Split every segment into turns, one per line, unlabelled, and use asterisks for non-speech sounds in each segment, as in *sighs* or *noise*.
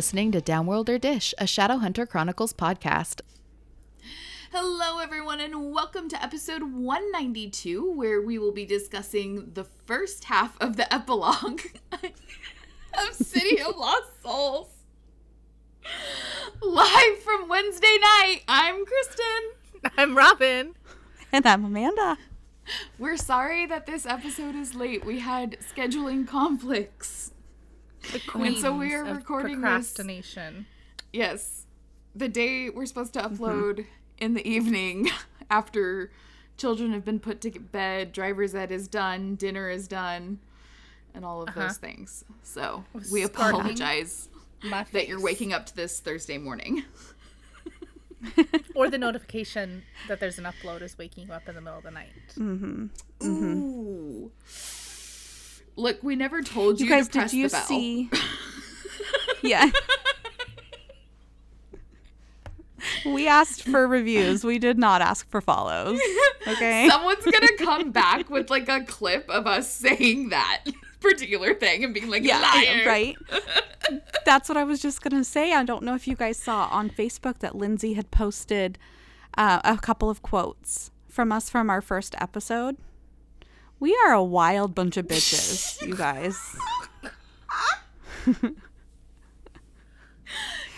listening to Downworlder Dish, a Shadowhunter Chronicles podcast.
Hello, everyone, and welcome to episode 192, where we will be discussing the first half of the epilogue *laughs* of City of Lost Souls. Live from Wednesday night, I'm Kristen.
I'm Robin.
And I'm Amanda.
We're sorry that this episode is late. We had scheduling conflicts.
The
And so we are
of
recording this-
procrastination.
Yes. The day we're supposed to
Mm-hmm.
upload in the evening *laughs* after children have been put to bed, driver's ed is done, dinner is done, and all of those things. So we apologize that you're waking up to this Thursday morning. *laughs*
or the *laughs* notification that there's an upload is waking you up in the middle of the night.
Mm.
Ooh. Look, we never told you,
You guys,
to press
did you
the bell.
see? *laughs* yeah. we asked for reviews. We did not ask for follows. Okay.
Someone's gonna come *laughs* back with like a clip of us saying that particular thing and being like,
yeah,
liar.
right. That's what I was just gonna say. I don't know if you guys saw on Facebook that Lindsay had posted uh, a couple of quotes from us from our first episode. We are a wild bunch of bitches, *laughs* you guys.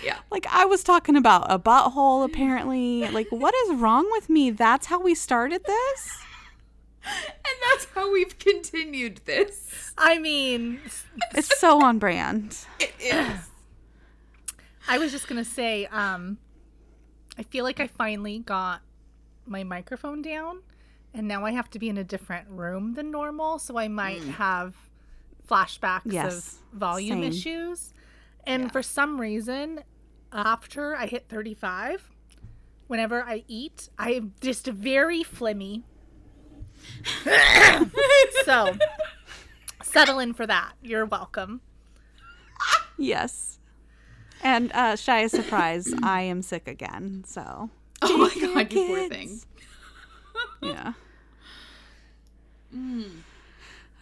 Yeah.
Like I was talking about a butthole apparently. Like what is wrong with me? That's how we started this?
And that's how we've continued this.
I mean, *laughs*
It's so on brand.
It is.
I was just gonna say, um, I feel like I finally got my microphone down, and now I have to be in a different room than normal, so I might have flashbacks
Yes,
of volume
same.
issues. And for some reason, after I hit 35, whenever I eat, I am just very flimmy. *laughs* so, settle in for that. You're welcome.
Yes. And uh shy surprise, I am sick again. So
Oh my *laughs* god, you poor thing.
yeah.
Mm.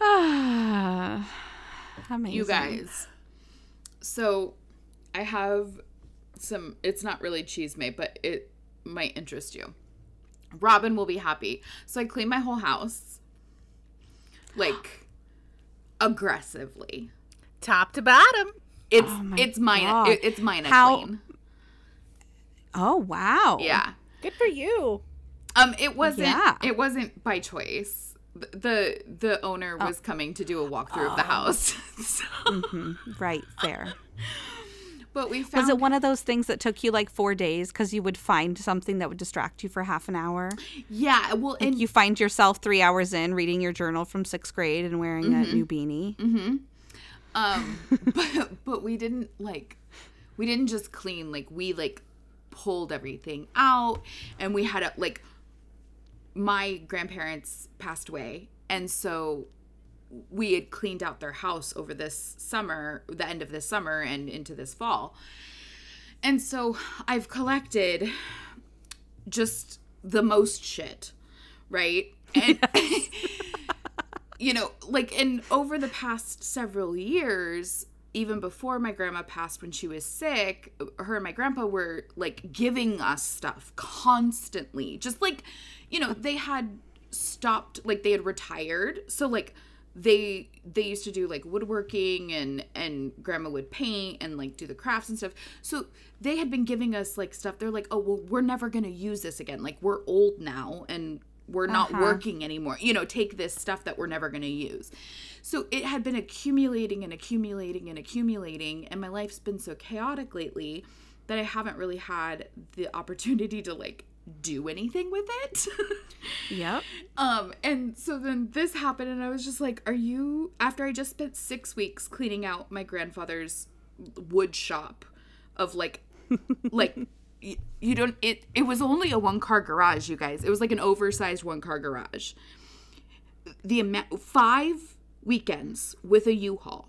Ah, *sighs* *sighs* Amazing.
You guys. So I have some it's not really cheese made, but it might interest you. Robin will be happy. So I cleaned my whole house. Like *gasps* aggressively.
Top to bottom.
It's
Oh
it's mine it, it's mine
How-
clean.
Oh wow.
Yeah.
Good for you.
Um, it wasn't.
Yeah.
It wasn't by choice. The the, owner
Oh.
was coming to do a walkthrough of the house. *laughs* so,
Right, there.
but we found
Was it one of those things that took you like four days because you would find something that would distract you for half an hour?
yeah. Well, and
You find yourself three hours in reading your journal from sixth grade and wearing
Mm-hmm.
a new beanie.
um, *laughs* but but we didn't like, we didn't just clean. Like we like pulled everything out, and we had a like. My grandparents passed away, and so we had cleaned out their house over this summer, the end of this summer, and into this fall. And so I've collected just the most shit, right? And *laughs* *laughs* you know, like and over the past several years, even before my grandma passed when she was sick, her and my grandpa were like giving us stuff constantly. Just like, you know, they had stopped like they had retired. So like they they used to do like woodworking and and grandma would paint and like do the crafts and stuff. So they had been giving us like stuff. They're like, "Oh, well, we're never going to use this again. Like we're old now and we're not
Uh-huh.
working anymore. You know, take this stuff that we're never going to use." So it had been accumulating and accumulating and accumulating and my life's been so chaotic lately that I haven't really had the opportunity to like do anything with it. *laughs*
Yep.
Um, and so then this happened, and I was just like, Are you, after I just spent six weeks cleaning out my grandfather's wood shop of like, *laughs* like, y- you don't, it, it was only a one car garage, you guys. It was like an oversized one car garage. The amount, five weekends with a U Haul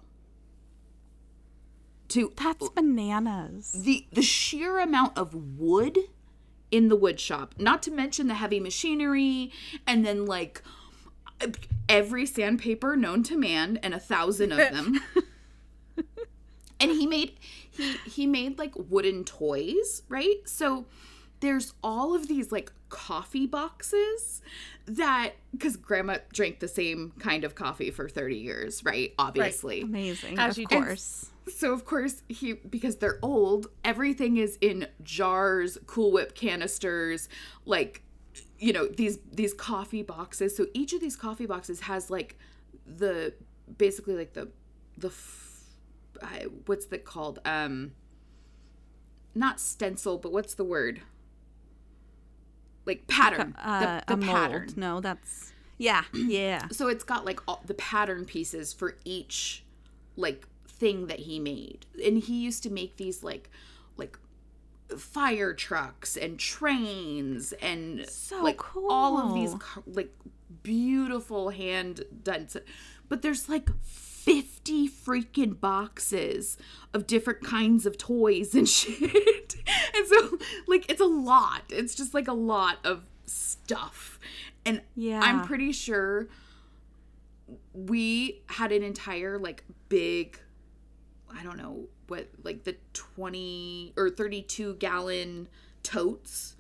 to
That's bananas.
the the sheer amount of wood in the wood shop not to mention the heavy machinery and then like every sandpaper known to man and a thousand of them *laughs* and he made he he made like wooden toys, right? So there's all of these like coffee boxes that because grandma drank the same kind of coffee for 30 years, right? Obviously.
Amazing.
As
of
you
course.
So of course he because they're old, everything is in jars, Cool Whip canisters, like you know these these coffee boxes. So each of these coffee boxes has like the basically like the the f- I- what's that called? Um, not stencil, but what's the word? Like pattern.
Uh,
the
a
the
mold.
pattern.
No, that's yeah, *clears throat* yeah.
So it's got like all the pattern pieces for each like thing that he made. And he used to make these like like fire trucks and trains and
So
like all of these like beautiful hand done but there's like 50 freaking boxes of different kinds of toys and *laughs* shit. and so like it's a lot. It's just like a lot of stuff. And
Yeah.
I'm pretty sure we had an entire like big I don't know what like the 20 or 32 gallon totes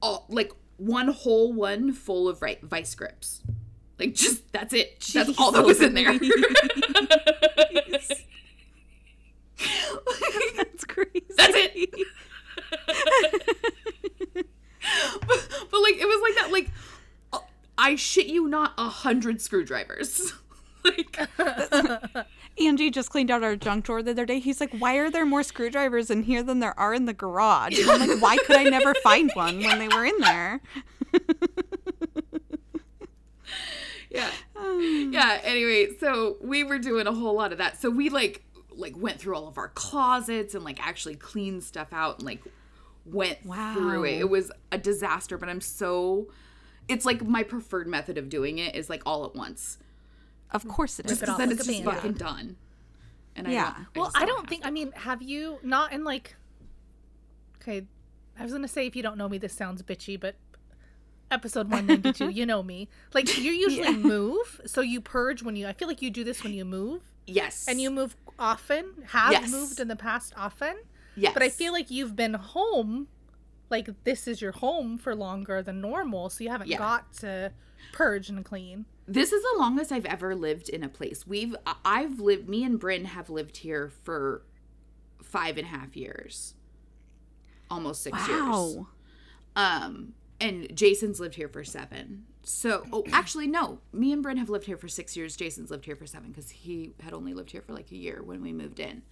all like one whole one full of right vice grips. Like just that's it. That's all that was in there. *laughs*
That's crazy.
That's it. *laughs* but, but like it was like that like uh, I shit you not a hundred screwdrivers. *laughs* like
Angie just cleaned out our junk drawer the other day. He's like, "Why are there more screwdrivers in here than there are in the garage?" And I'm like, "Why could I never find one when they were in there?"
Yeah um. yeah anyway so we were doing a whole lot of that so we like like went through all of our closets and like actually cleaned stuff out and like went through it it was a disaster but i'm so it's like my preferred method of doing it is like all at once
Of course it is.
Rip it
because
off
then it's just
Band-Aid.
fucking done and
Yeah.
I
Well, I
don't
don't think.
it.
I mean, have you not in like? Okay, I was gonna say if you don't know me, this sounds bitchy, but episode one ninety two, you know me. Like you *laughs* usually move, so you purge when you. I feel like you do this when you move,
yes
and you move often. Have
Yes.
moved in the past often,
yes
but I feel like you've been home. Like this is your home for longer than normal, so you haven't
Yeah.
got to purge and clean.
This is the longest I've ever lived in a place. We've I've lived me and Bryn have lived here for five and a half years. Almost six years.
Wow.
Um and Jason's lived here for seven. So oh actually no. Me and Bryn have lived here for six years. Jason's lived here for seven because he had only lived here for like a year when we moved in.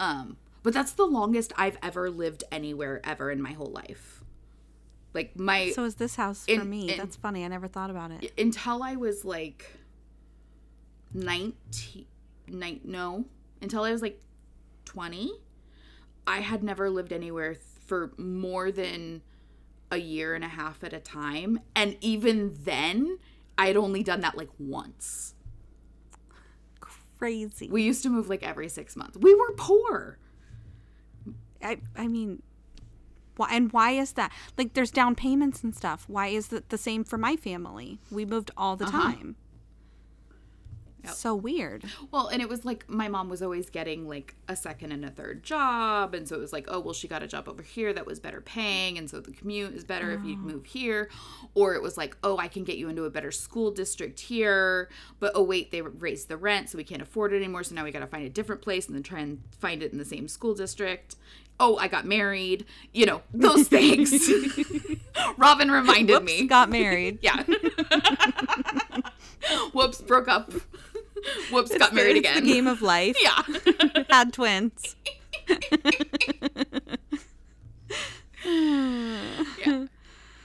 Um but that's the longest I've ever lived anywhere ever in my whole life. Like my
So is this house for
In-
me?
in-
That's funny. I never thought about it.
until I was like 19 nine, no until I was like 20 I had never lived anywhere for more than a year and a half at a time and even then I had only done that like once
Crazy.
we used to move like every 6 months we were poor
I I mean, why and why is that? Like, there's down payments and stuff. Why is it the same for my family? We moved all the
Uh-huh.
time. So weird.
Well, and it was like my mom was always getting like a second and a third job. And so it was like, oh, well, she got a job over here that was better paying. And so the commute is better if you oh. move here. Or it was like, oh, I can get you into a better school district here. But oh, wait, they raised the rent. So we can't afford it anymore. So now we got to find a different place and then try and find it in the same school district. Oh, I got married. You know, those *laughs* things. *laughs* Robin reminded
Whoops,
me.
got married. *laughs*
yeah. Whoops, broke up. *laughs* Whoops, got married
It's
again.
The game of life. *laughs*
Yeah. *laughs*
Had twins.
yeah.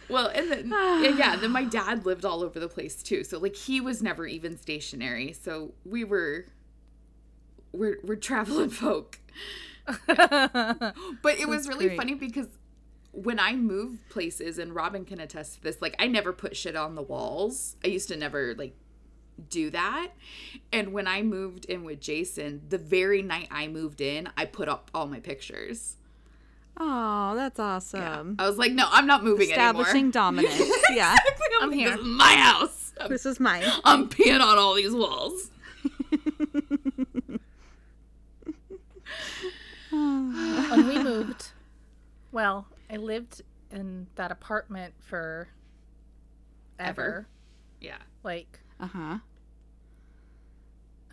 Well, and then yeah, yeah, then my *sighs* dad lived all over the place too. So like he was never even stationary. So we were we're we're traveling folk. But it was really
great.
funny because when I move places and Robin can attest to this, like I never put shit on the walls. I used to never like do that. And when I moved in with Jason, the very night I moved in, I put up all my pictures.
Oh, that's awesome.
I was like, no, I'm not moving
Establishing
anymore.
dominance. *laughs* Yeah.
I'm,
I'm here.
This is my house. I'm,
This is mine.
I'm peeing on all these walls. *laughs*
when we moved. Well, I lived in that apartment for ever.
Ever? Yeah.
Like
Uh huh.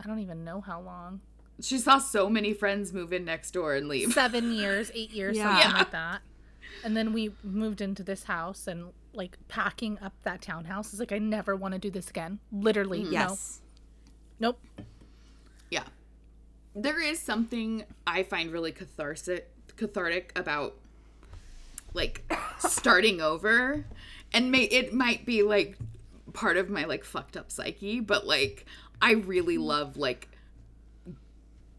I don't even know how long.
She saw so many friends move in next door and leave.
Seven years, eight years,
Yeah.
something
Yeah.
like that. And then we moved into this house and like packing up that townhouse is like I never want to do this again. Literally, no.
Yes.
Nope.
Yeah. There is something I find really cathartic cathartic about like starting over and may it might be like part of my like fucked up psyche, but like I really mm-hmm. love like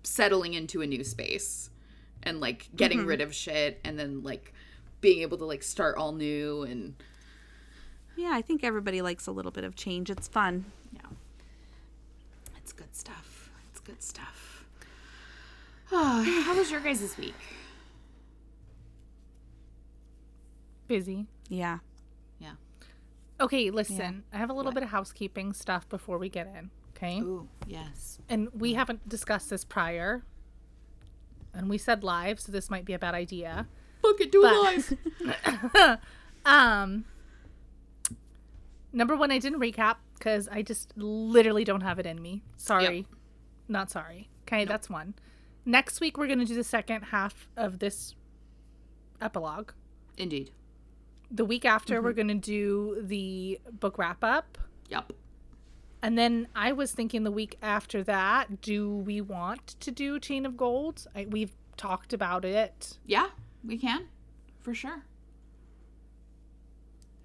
settling into a new space and like getting mm-hmm. rid of shit and then like being able to like start all new and
Yeah, I think everybody likes a little bit of change. It's fun.
Yeah. It's good stuff. It's good stuff. *sighs* *sighs* how was your guys' this week?
Busy.
Yeah.
Yeah.
Okay, listen. I have a little bit of housekeeping stuff before we get in. Okay.
Ooh, yes.
And we haven't discussed this prior. And we said live, so this might be a bad idea.
Look at do
But-
live. *laughs*
Um Number 1 I didn't recap cuz I just literally don't have it in me. Sorry. Not sorry. Okay, that's one. Next week we're going to do the second half of this epilogue.
Indeed.
The week after we're mm-hmm. going to do the book wrap up.
Yep.
And then I was thinking the week after that, do we want to do Chain of Gold? I, we've talked about it.
Yeah, we can. For sure.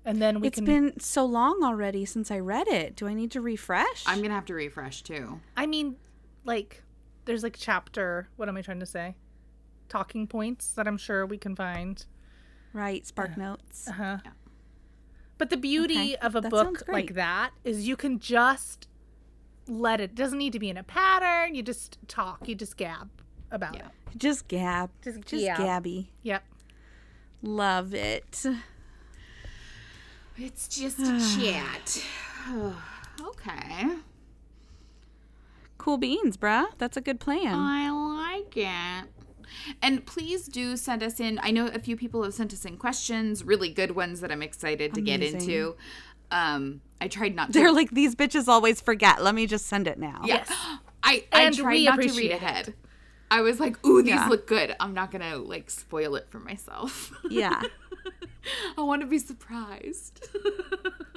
And then we
It's
can
been so long already since I read it. Do I need to refresh?
I'm gonna have to refresh too.
I mean, like, there's like chapter. What am I trying to say? Talking points that I'm sure we can find.
Right. Spark notes.
Uh huh.
Yeah.
But the beauty
Okay,
of a
that
book like that is you can just let it. Doesn't need to be in a pattern. You just talk. You just gab about
Yeah.
it.
Just gab.
Just
Just
gab.
Gabby.
Yep.
Love it.
It's just a *sighs* chat. *sighs* okay.
Cool beans, bruh. That's a good plan.
I like it. And please do send us in. I know a few people have sent us in questions, really good ones that I'm excited to get into. Um, I tried not to.
They're like, these bitches always forget. Let me just send it now.
Yes.
I, I
And
tried
we
not to read
appreciate it.
ahead. I was like, ooh, these
Yeah.
look good. I'm not gonna like spoil it for myself.
Yeah. *laughs*
I want to be surprised. *laughs*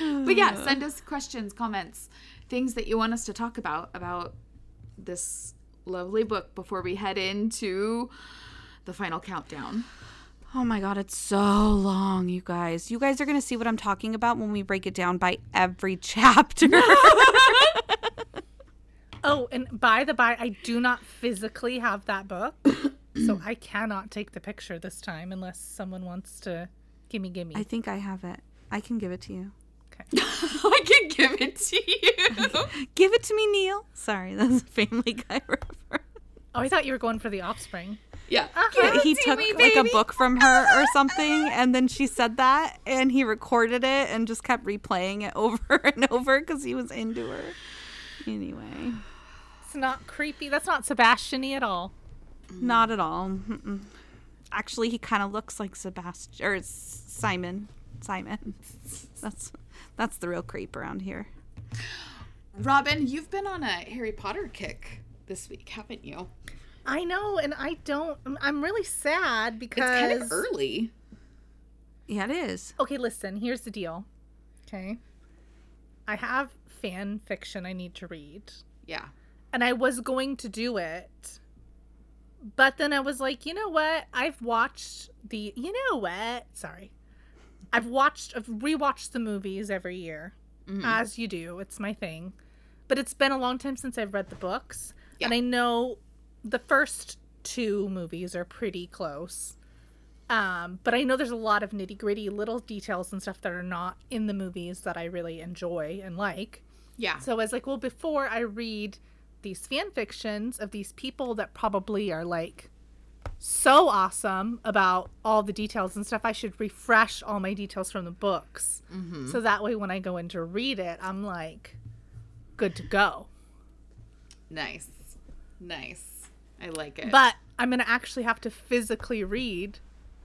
but yeah, *sighs* send us questions, comments, things that you want us to talk about about this lovely book before we head into the final countdown.
Oh my god, it's so long, you guys. You guys are gonna see what I'm talking about when we break it down by every *laughs* chapter. *laughs*
Oh, and by the by, I do not physically have that book, so I cannot take the picture this time unless someone wants to gimme gimme.
I think I have it. I can give it to you.
Okay. *laughs*
I can give it to you. *laughs*
Give it to me, Neil. Sorry, that's a Family Guy *laughs* reference.
Oh, I thought you were going for the offspring.
yeah.
Uh-huh.
he took
me,
like a book from her or something and then she said that and he recorded it and just kept replaying it over and over because he was into her anyway
It's not creepy. That's not Sebastian-y at all.
not at all Mm-mm. actually he kind of looks like sebastian or simon simon that's that's the real creep around here
Robin, you've been on a Harry Potter kick this week, haven't you?
I know, and I don't. I'm- I'm really sad because It's
kind of early.
yeah it is
Okay, listen. Here's the deal. Okay, I have fan fiction I need to read,
Yeah.
and I was going to do it, but then I was like, you know what? I've watched the. You know what? Sorry, I've watched. I've rewatched the movies every year, as you do. It's my thing, but it's been a long time since I've read the books, and I know the first two movies are pretty close. Um, but I know there's a lot of nitty gritty little details and stuff that are not in the movies that I really enjoy and like.
Yeah.
So I was like, well, before I read these fan fictions of these people that probably are like so awesome about all the details and stuff, I should refresh all my details from the books. Mm-hmm. So that way, when I go in to read it, I'm like, good to go.
Nice. Nice. I like it.
But I'm gonna actually have to physically read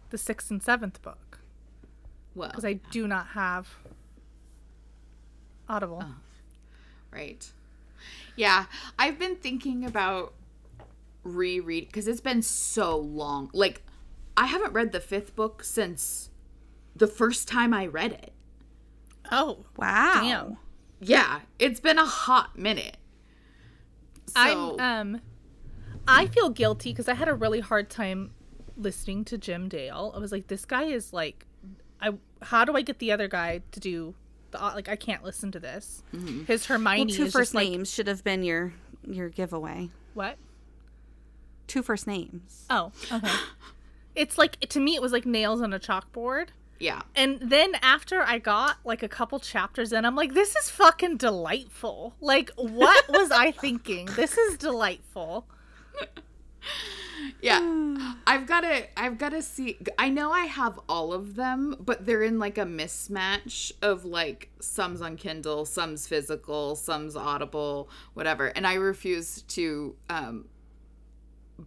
the sixth and seventh book
Well,
because I do not have Audible. Oh.
right. Yeah, I've been thinking about reread because it's been so long. Like, I haven't read the fifth book since the first time I read it.
Oh,
Wow.
Damn.
Yeah, it's been a hot minute. So,
I'm um, I feel guilty because I had a really hard time listening to Jim Dale. I was like, this guy is like, I how do I get the other guy to do the like? I can't listen to this. His Hermione
Well, two
is
first
just like
names should have been your your giveaway.
what?
Two first names.
Oh, okay. it's like to me, it was like nails on a chalkboard.
yeah.
And then after I got like a couple chapters in, I'm like, this is fucking delightful. Like, what was I thinking? This is delightful. *laughs*
Yeah. I've got to I've got to see I know I have all of them, but they're in like a mismatch of like some's on Kindle, some's physical, some's Audible, whatever. And I refuse to um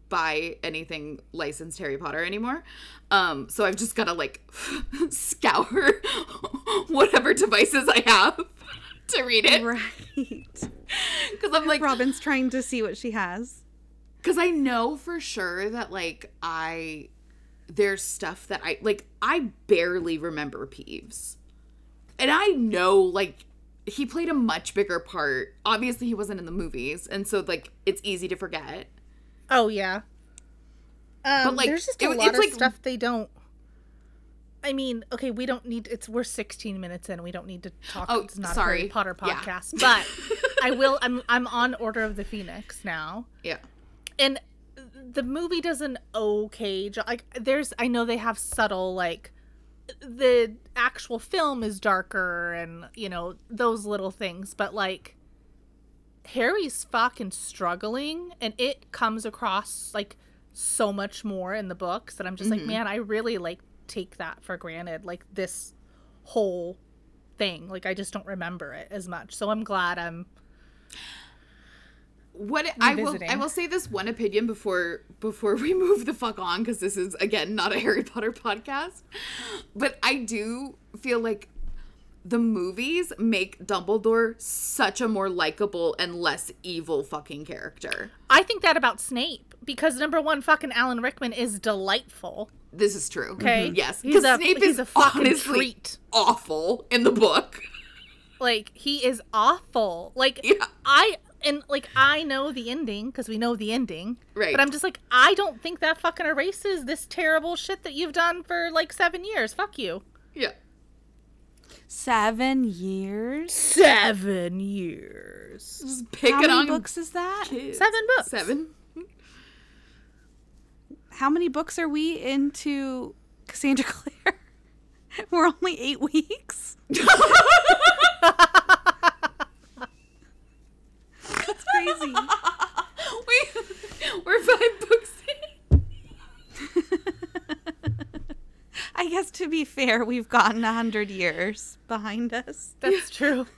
buy anything licensed Harry Potter anymore. Um so I've just got to like *laughs* scour *laughs* whatever devices I have *laughs* to read it
Right.
cuz I'm like
Robin's trying to see what she has.
Because I know for sure that, like, I. There's stuff that I. Like, I barely remember Peeves. And I know, like, he played a much bigger part. Obviously, he wasn't in the movies. And so, like, it's easy to forget.
Oh yeah. Um,
But, like,
there's just
it-
a lot
it's
of
like-
stuff they don't. I mean, okay, we don't need. It's we're 16 minutes in. We don't need to talk.
Oh,
it's not a
sorry.
Harry Potter
Yeah.
podcast, but I *laughs* will. I'm I'm on Order of the Phoenix now,
Yeah.
and the movie does an okay job. Like, there's. I know they have subtle like. The actual film is darker, and you know those little things, but like. Harry's fucking struggling, and it comes across like so much more in the books that I'm just like, mm-hmm. man, I really like take that for granted. Like this whole thing, like I just don't remember it as much. So I'm glad I'm.
What I will I will say this one opinion before before *laughs* we move the fuck on because this is again not a Harry Potter *laughs* podcast, but I do feel like the movies make Dumbledore such a more likable and less evil fucking character.
I think that about Snape because number one, fucking Alan Rickman is delightful.
This is true.
Okay,
mm-hmm.
Yes,
because Snape
he's
is
a fucking
honestly
treat.
awful in the book.
Like he is awful. Like
Yeah.
I and like I know the ending because we know the ending.
Right.
But I'm just like I don't think that fucking erases this terrible shit that you've done for like seven years. Fuck you.
Yeah.
Seven years.
Seven years.
Just picking
How many
on
books is that?
kids.
Seven books.
Seven.
How many books are we into Cassandra *laughs* Clare? We're only eight weeks. *laughs* That's crazy. *laughs*
we, we're five books in.
I guess to be fair, we've gotten a hundred years behind us.
That's *laughs* true.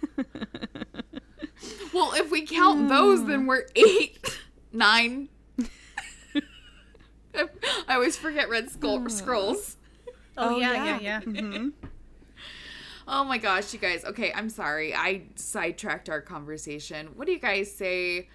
Well, if we count hmm. those, then we're eight, nine. I always forget Red Skull hmm. Scrolls.
Oh,
Oh,
yeah,
yeah.
yeah, yeah. Mm-hmm. Mm-hmm.
Oh my gosh, you guys. Okay, I'm sorry. I sidetracked our conversation. What do you guys say?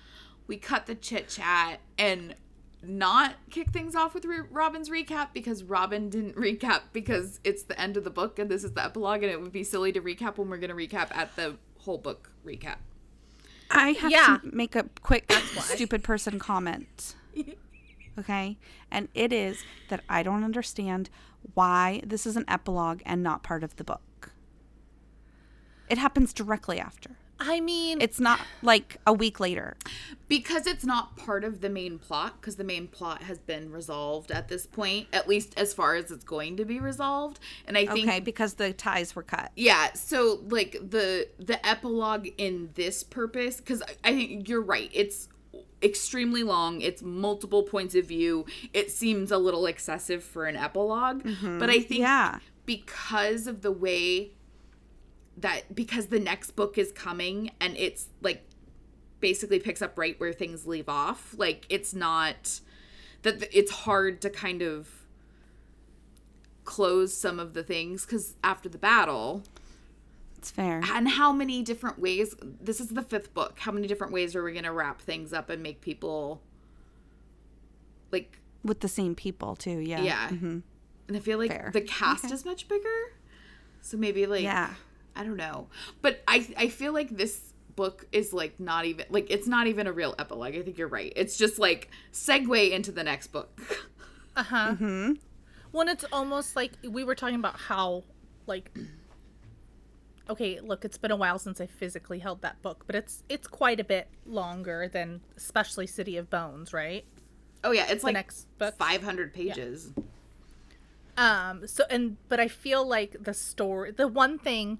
We cut the chit chat and not kick things off with Re- Robin's recap because Robin didn't *laughs* recap because it's the end of the book and this is the epilogue and it would be silly to recap when we're going to recap at the whole book recap.
I have
Yeah.
to make a quick stupid person comment. *laughs* Okay? And it is that I don't understand why this is an epilogue and not part of the book. It happens directly after.
I mean,
It's not like a week later.
because it's not part of the main plot because the main plot has been resolved at this point at least as far as it's going to be resolved and i think
Okay, because the ties were cut.
yeah so like the the epilogue in this purpose because i think you're right it's extremely long it's multiple points of view it seems a little excessive for an epilog mm-hmm. but i think
Yeah.
because of the way that because the next book is coming and it's like basically picks up right where things leave off like it's not that it's hard to kind of close some of the things because after the battle
It's fair.
and how many different ways this is the fifth book how many different ways are we going to wrap things up and make people like
With the same people too. Yeah.
yeah
Mhm.
and i feel like
Fair.
the cast is much bigger so maybe like
Yeah.
I don't know but i i feel like this book is like not even like it's not even a real epilogue i think you're right it's just like segue into the next book
Uh huh.
Mm-hmm.
When it's almost like we were talking about how, like, okay, look, it's been a while since I physically held that book, but it's it's quite a bit longer than especially City of Bones, right?
oh yeah it's
The
like
next book.
500 pages
Um. So and but I feel like the story, the one thing,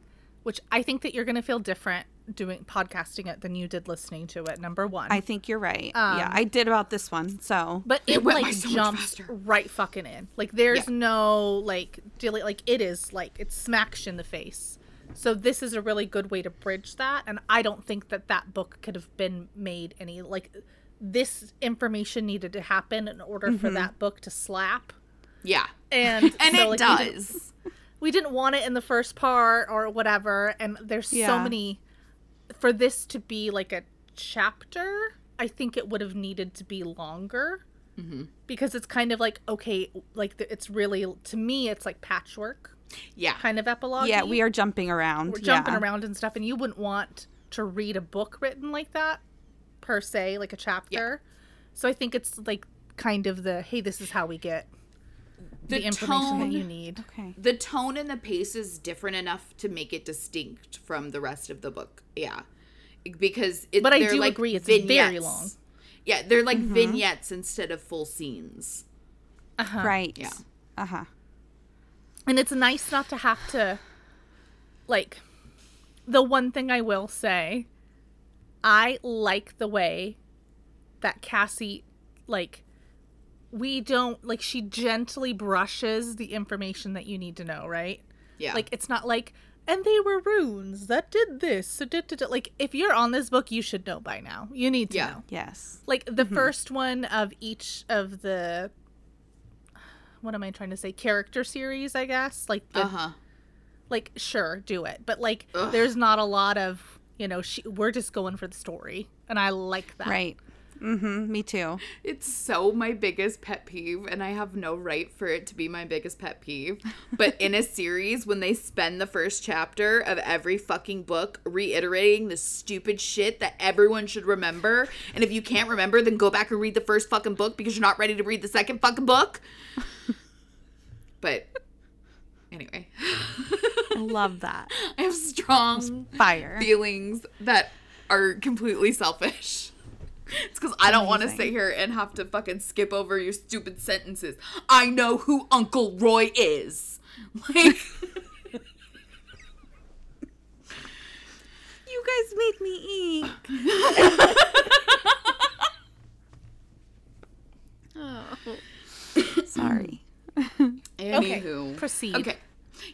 which I think that you're gonna feel different doing podcasting it than you did listening to it. Number one.
I think you're right. yeah, um, I did about this one. So
But
It
it,
went
like
so
jumps right fucking in. Like there's
Yeah.
no like dealing like it is like it smacks you in the face. So this is a really good way to bridge that and I don't think that that book could have been made any like this information needed to happen in order for mm-hmm. that book to slap.
yeah
And *laughs*
and
so,
it
like,
does
we didn't want it in the first part or whatever and there's so many for this to be like a chapter i think it would have needed to be longer. Mm-hmm. Because it's kind of like okay like the, it's really to me it's like patchwork
yeah.
kind of epilogue
yeah, we are jumping around.
we're jumping
yeah.
around and stuff and you wouldn't want to read a book written like that per se like a chapter. So i think it's like kind of the hey this is how we get the,
The
information that
tone-
you need
Okay.
the tone and the pace is different enough to make it distinct from the rest of the book. Yeah, because it,
But I
they're
do
like
agree it's very long.
Yeah, they're like
Mm-hmm.
vignettes instead of full scenes.
Uh-huh.
Right.
Yeah.
Uh huh.
and it's nice not to have to like the one thing i will say i like the way that cassie like we don't like she gently brushes the information that you need to know right
Yeah,
like it's not like and they were runes that did this so da, da, da. like if you're on this book you should know by now you need to
Yeah.
know
Yes.
like the first one of each of the what am i trying to say character series i guess like the
uh huh.
like sure do it but like
Ugh.
there's not a lot of you know she, we're just going for the story and i like that
Right. Mm-hmm. Me too.
It's so my biggest pet peeve, and I have no right for it to be my biggest pet peeve. But in a series, when they spend the first chapter of every fucking book reiterating the stupid shit that everyone should remember, and if you can't remember, then go back and read the first fucking book because you're not ready to read the second fucking book. *laughs* but anyway,
I love that. *laughs*
I have strong
Fire.
feelings that are completely selfish. It's because I don't want to sit here and have to fucking skip over your stupid sentences. I know who Uncle Roy is. *laughs* Like,
You guys make me eat. *laughs* Oh. Sorry.
anywho.
proceed.
Okay.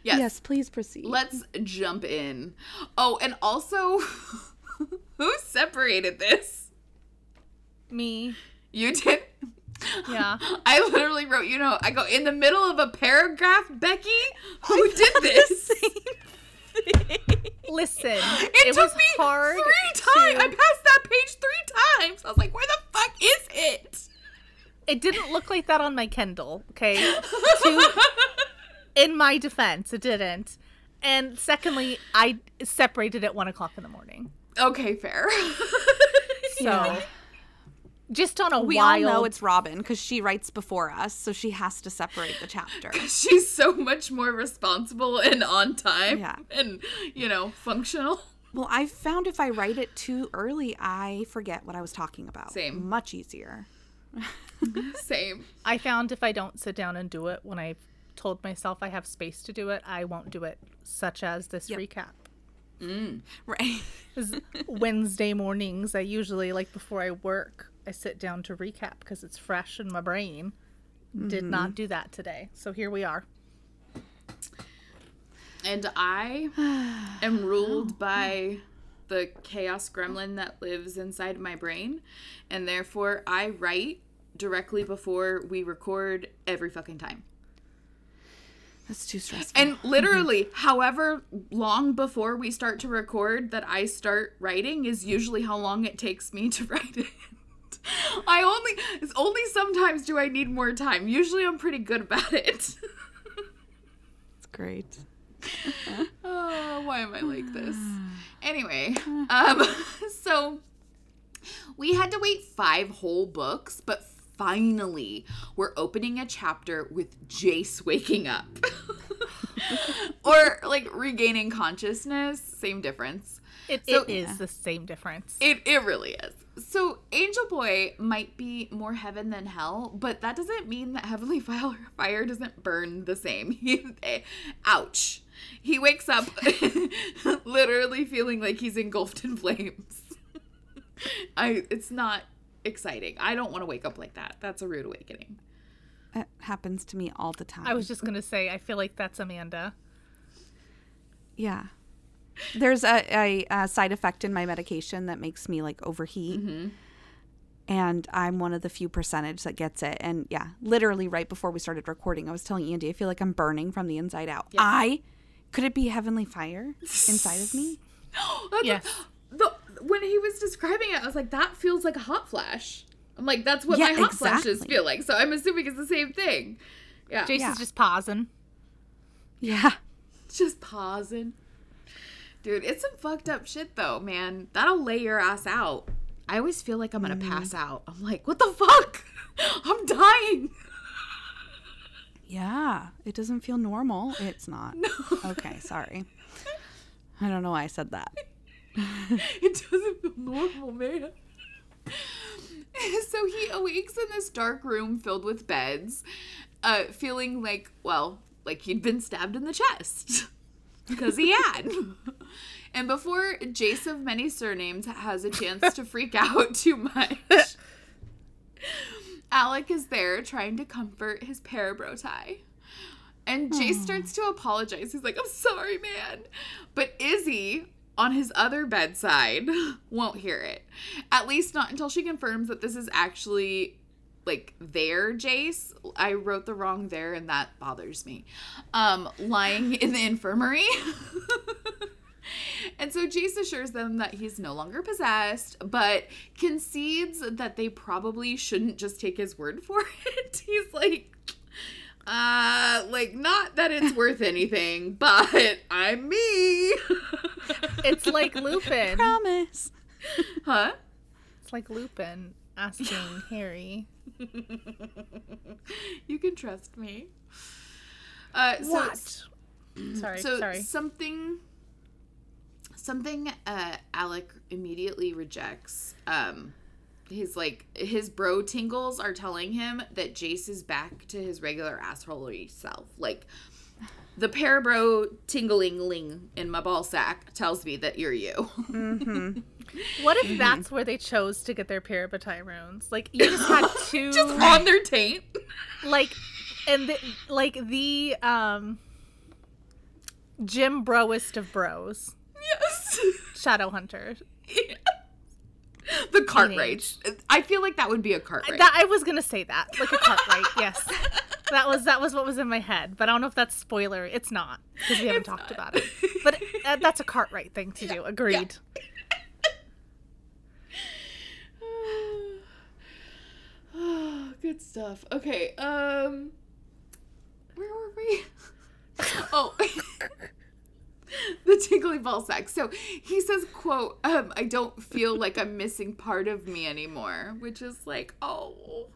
Yes.
Yes, please proceed.
Let's jump in. Oh, and also, *laughs* who separated this?
Me
You did?
yeah *laughs*
I literally wrote, you know, I go, in the middle of a paragraph, Becky? Who *laughs* did this? *laughs*
listen
It,
it,
took
was
me
hard
three
to-
times. I passed that page three times. I was like, where the fuck is it?
it didn't look like that on my kindle okay to, in my defense it didn't and secondly i separated at one o'clock in the morning
Okay, fair.
so. Just on a
we
wild
all know it's Robin because she writes before us, so she has to separate the chapter. *laughs*
She's so much more responsible and on time
Yeah.
and, you know, functional.
Well, I found if I write it too early, I forget what I was talking about.
Same.
Much easier. *laughs*
Same.
I found if I don't sit down and do it when I've told myself I have space to do it, I won't do it, such as this recap.
Mm.
Right. *laughs* Wednesday mornings, I usually, like before I work, I sit down to recap because it's fresh in my brain. Did mm-hmm. not do that today. So here we are.
And I *sighs* am ruled by the chaos gremlin that lives inside my brain. And therefore, I write directly before we record every fucking time.
That's too stressful.
And mm-hmm. literally, however long before we start to record that I start writing is usually how long it takes me to *laughs* write it. *laughs* I only it's only sometimes do I need more time. Usually I'm pretty good about it. *laughs*
It's great. *laughs*
oh, why am I like this? *sighs* Anyway, um so we had to wait 5 whole books, but finally we're opening a chapter with Jace waking up. or like regaining consciousness, same difference.
It,
So-
it is the same difference.
It it really is. So Angel Boy might be more heaven than hell, but that doesn't mean that Heavenly *laughs* Fire fire doesn't burn the same. *laughs* He, eh, ouch. He wakes up *laughs* literally feeling like he's engulfed in flames. I it's not exciting. I don't want to wake up like that. That's a rude awakening.
It happens to me all the time.
I was just gonna say, I feel like that's Amanda.
Yeah. There's a, a, a side effect in my medication that makes me like overheat. Mm-hmm. And I'm one of the few percentage that gets it. And yeah, literally right before we started recording, I was telling Andy, I feel like I'm burning from the inside out. I could it be heavenly fire inside of me? *gasps*
That's
Yes.
the when he was describing it, I was like, that feels like a hot flash. I'm like, that's what
Yeah,
my hot flashes feel like. So I'm assuming it's the same thing. Yeah.
Jason's
Yeah.
just pausing.
Yeah.
just pausing. Dude, it's some fucked up shit though, man. That'll lay your ass out. I always feel like I'm gonna pass out. I'm like, what the fuck? *laughs* I'm dying.
Yeah. It doesn't feel normal. It's not. *laughs* Okay, sorry. I don't know why I said that. *laughs*
it doesn't feel normal, man. so he awakes in this dark room filled with beds, uh, feeling like, well, like he'd been stabbed in the chest. Because he had. and before Jace of many surnames has a chance to freak *laughs* out too much, Alec is there trying to comfort his parabro tie. And Jace starts to apologize. He's like, I'm sorry, man. But Izzy, on his other bedside, *laughs* won't hear it. At least not until she confirms that this is actually like their Jace. I wrote the wrong there and that bothers me. Um, lying in the infirmary. *laughs* And so Jace assures them that he's no longer possessed, but concedes that they probably shouldn't just take his word for it. *laughs* He's like, uh, like, not that it's *laughs* worth anything, but I'm me.
It's like Lupin.
Promise.
huh?
It's like Lupin asking *laughs* Harry.
You can trust me. Uh, so,
What? *clears throat* Sorry,
so
sorry.
something something uh alec immediately rejects um his like his bro tingles are telling him that jace is back to his regular assholery self like the parabro tingling ling in my ball sack tells me that you're you *laughs*
What if that's where they chose to get their parabatai runes? Like you just had *laughs* two,
just on their taint
like, and the, like the um, Jim Broest of bros,
yes
Shadow Hunter.
the Cartwrights. I feel like that would be a Cartwright.
That I was gonna say that, like a Cartwright. yes, *laughs* that was that was what was in my head. But I don't know if that's spoiler. It's not because we haven't
It's
talked
not.
about it. But uh, that's a Cartwright thing to do. Agreed. *sighs*
Good stuff. Okay, um where were we? *laughs* oh. *laughs* the tingly ball sack. So he says, quote, um, I don't feel like I'm missing part of me anymore, which is like, oh,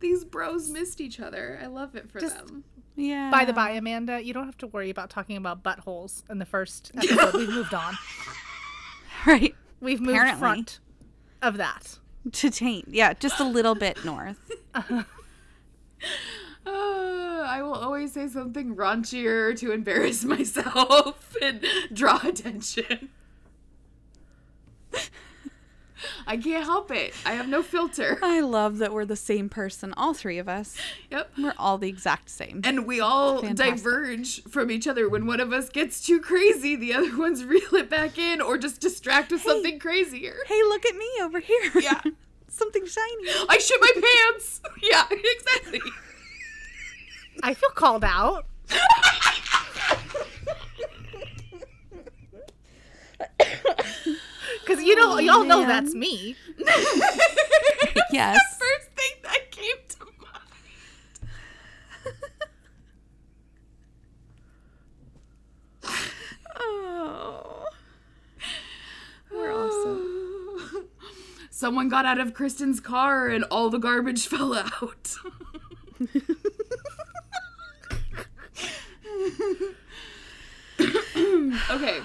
these bros missed each other. I love it for
Just-
them.
Yeah.
By the by, Amanda, you don't have to worry about talking about buttholes in the first *laughs* episode. We've moved on. *laughs*
Right.
We've moved
Apparently.
front of that.
To taint. Yeah, just a little bit north. *laughs*
Uh, I will always say something raunchier to embarrass myself and draw attention. *laughs* I can't help it. I have no filter. *laughs*
I love that we're the same person, all three of us.
Yep.
We're all the exact same.
And we all
Fantastic.
diverge from each other. When one of us gets too crazy, the other *laughs* ones reel it back in or just distract with something crazier.
hey, look at me over here.
Yeah.
Something shiny.
I shit my pants. Yeah, exactly.
I feel called out. Because you know, y'all know that's me. *laughs* *laughs*
Yes.
First thing that came to mind.
Oh. We're awesome. *sighs*
Someone got out of Kristen's car and all the garbage *laughs* fell out. okay.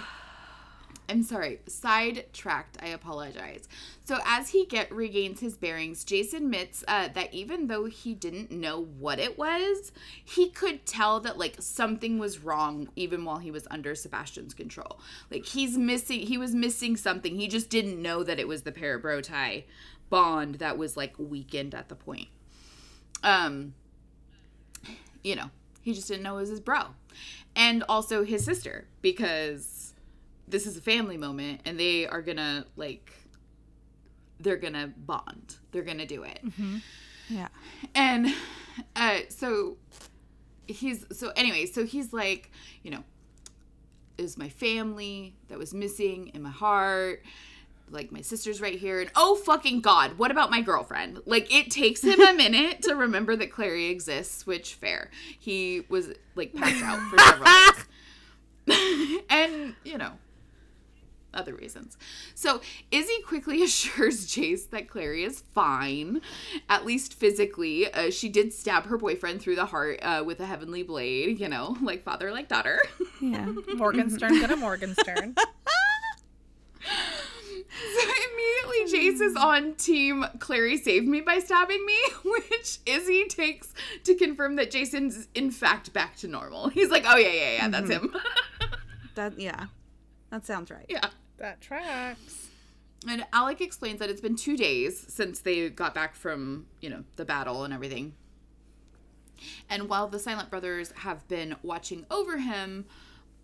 I'm sorry. Sidetracked. I apologize. So as he get regains his bearings, Jason admits uh, that even though he didn't know what it was, he could tell that like something was wrong even while he was under Sebastian's control. Like he's missing. He was missing something. He just didn't know that it was the parabatai bond that was like weakened at the point. Um, you know, he just didn't know it was his bro, and also his sister because this is a family moment and they are gonna like they're gonna bond. They're gonna do it.
Yeah.
and uh so he's so anyway so he's like you know it was my family that was missing in my heart. Like my sister's right here. And oh fucking god what about my girlfriend? Like it takes him a *laughs* minute to remember that clary exists which fair. He was like passed out for *laughs* several days *laughs* and you know other reasons. So Izzy quickly *laughs* assures Jace that Clary is fine, at least physically. Uh, she did stab her boyfriend through the heart uh, with a heavenly blade, you know, *laughs* like father, like daughter.
Yeah. *laughs*
Morgenstern gonna Morgenstern.
So immediately Jace is on team Clary saved me by stabbing me, which Izzy takes to confirm that Jason's in fact back to normal. He's like, oh yeah, yeah, yeah, that's him.
That yeah. That sounds right.
yeah.
That tracks.
And Alec explains that it's been two days since they got back from, you know, the battle and everything. And while the Silent Brothers have been watching over him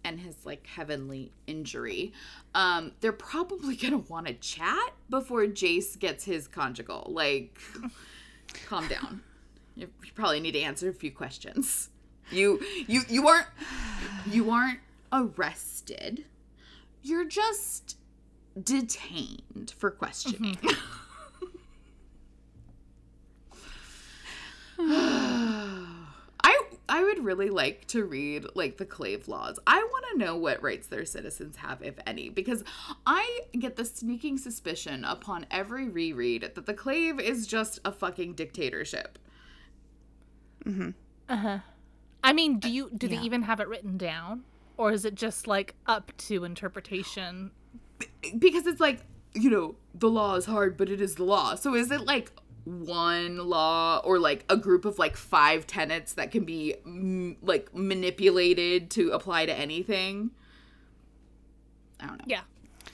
and his like heavenly injury, um, they're probably *laughs* gonna want to chat before Jace gets his conjugal. Like, *laughs* calm down. You probably need to answer a few questions. You you you aren't you aren't arrested. You're just detained for questioning. *laughs* I I would really like to read like the Clave laws. I want to know what rights their citizens have, if any, because I get the sneaking suspicion upon every reread that the Clave is just a fucking dictatorship. Mm-hmm. Uh huh.
I mean, do you do
Yeah.
they even have it written down, or is it just like up to interpretation?
because it's like you know the law is hard but it is the law so is it like one law or like a group of like five tenets that can be mm, like manipulated to apply to anything i don't know
Yeah.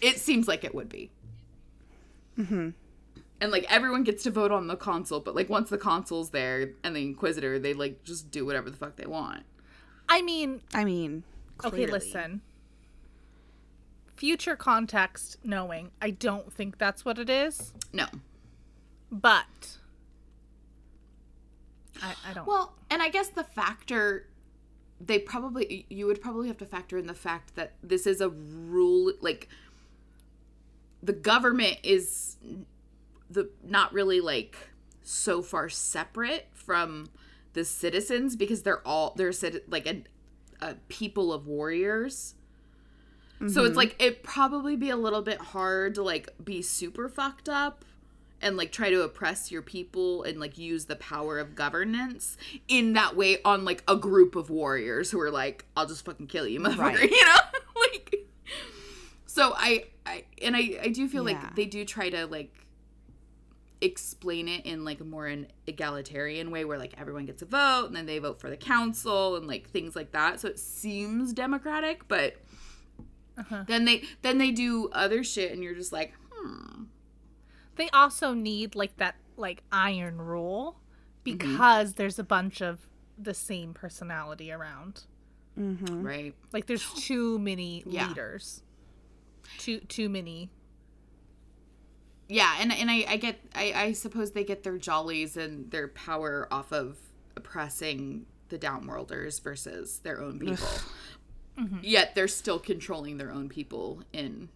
it seems like it would be mm-hmm. and like everyone gets to vote on the consul but like once the consul's there and the inquisitor they like just do whatever the fuck they want
I mean,
I mean,
okay, listen. Future context knowing, I don't think that's what it is,
no
but I, I don't.
Well, and I guess the factor they probably you would probably have to factor in the fact that this is a rule like the government is the not really like so far separate from the citizens because they're all they're like a, a people of warriors. So it's mm-hmm. like it probably be a little bit hard to like be super fucked up and like try to oppress your people and like use the power of governance in that way on like a group of warriors who are like, I'll just fucking kill you, *laughs* motherfucker,
Right.
you know? *laughs* like so I I and I I do feel
Yeah.
like they do try to like explain it in like a more an egalitarian way where like everyone gets a vote and then they vote for the council and like things like that. So it seems democratic, but
Uh-huh.
then they then they do other shit and you're just like, hmm.
They also need like that like iron rule because there's a bunch of the same personality around.
Right.
Like there's *gasps* too many
Yeah.
leaders. Too too many
yeah, and and I, I get I, I suppose they get their jollies and their power off of oppressing the downworlders versus their own people. Mm-hmm. Yet they're still controlling their own people in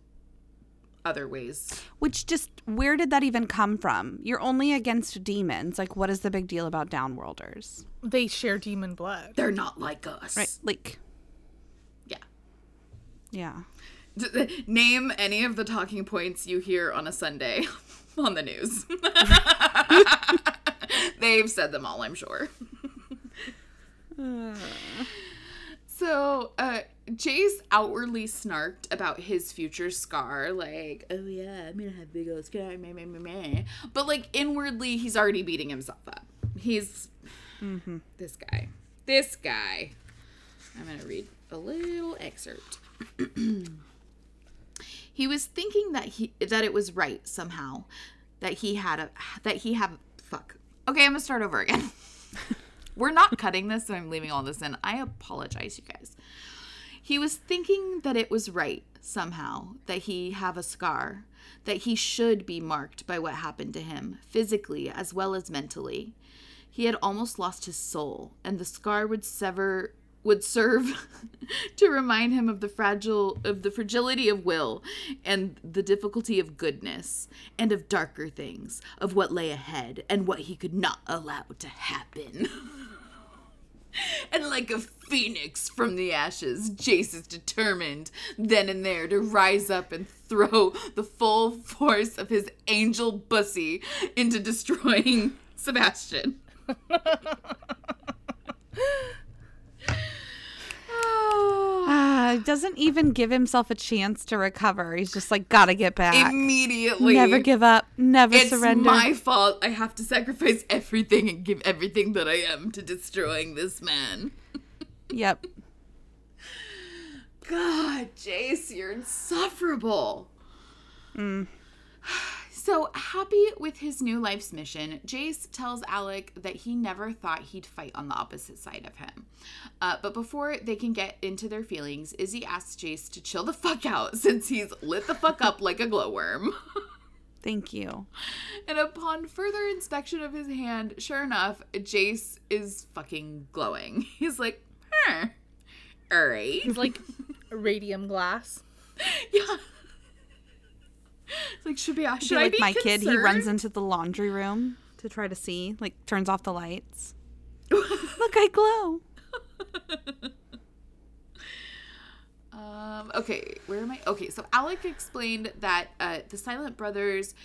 other ways.
Which just where did that even come from? You're only against demons. Like what is the big deal about downworlders?
They share demon blood.
They're not like us.
Right? Like
Yeah.
yeah. *laughs*
Name any of the talking points you hear on a Sunday *laughs* on the news. *laughs* They've said them all, I'm sure. *sighs* so, uh, Jace outwardly snarked about his future scar, like, oh yeah, I'm gonna have big old scar, meh, meh, meh, meh. but like inwardly, he's already beating himself up. He's this guy. This guy. I'm gonna read a little excerpt. *clears throat* he was thinking that he that it was right somehow that he had a that he have fuck. Okay, I'm gonna start over again. *laughs* We're not cutting this, so I'm leaving all this in. I apologize, you guys. He was thinking that it was right somehow that he have a scar, that he should be marked by what happened to him, physically as well as mentally. He had almost lost his soul, and the scar would sever would serve *laughs* to remind him of the fragile of the fragility of will and the difficulty of goodness and of darker things of what lay ahead and what he could not allow to happen *laughs* and like a phoenix from the ashes, Jace is determined then and there to rise up and throw the full force of his angel bussy into destroying *laughs* Sebastian. *sighs*
Ah, doesn't even give himself a chance to recover. He's just like gotta get back.
Immediately.
Never give up. Never
it's
surrender.
my fault. I have to sacrifice everything and give everything that I am to destroying this man. *laughs*
Yep.
God, Jace, you're insufferable. *sighs* *sighs* So happy with his new life's mission, Jace tells Alec that he never thought he'd fight on the opposite side of him. Uh, but before they can get into their feelings, Izzy asks Jace to chill the fuck out *laughs* since he's lit the fuck up like a glowworm. *laughs*
Thank you.
and upon further inspection of his hand, sure enough, Jace is fucking glowing. *laughs* He's like, huh, all right.
It's like radium glass.
Yeah. It's *laughs* like should be should
Be
I
like
be
my kid, he runs into the laundry room to try to see, like turns off the lights. *laughs* Look, I glow. *laughs*
Um, okay, where am I? Okay, so Alec explained that uh, the Silent Brothers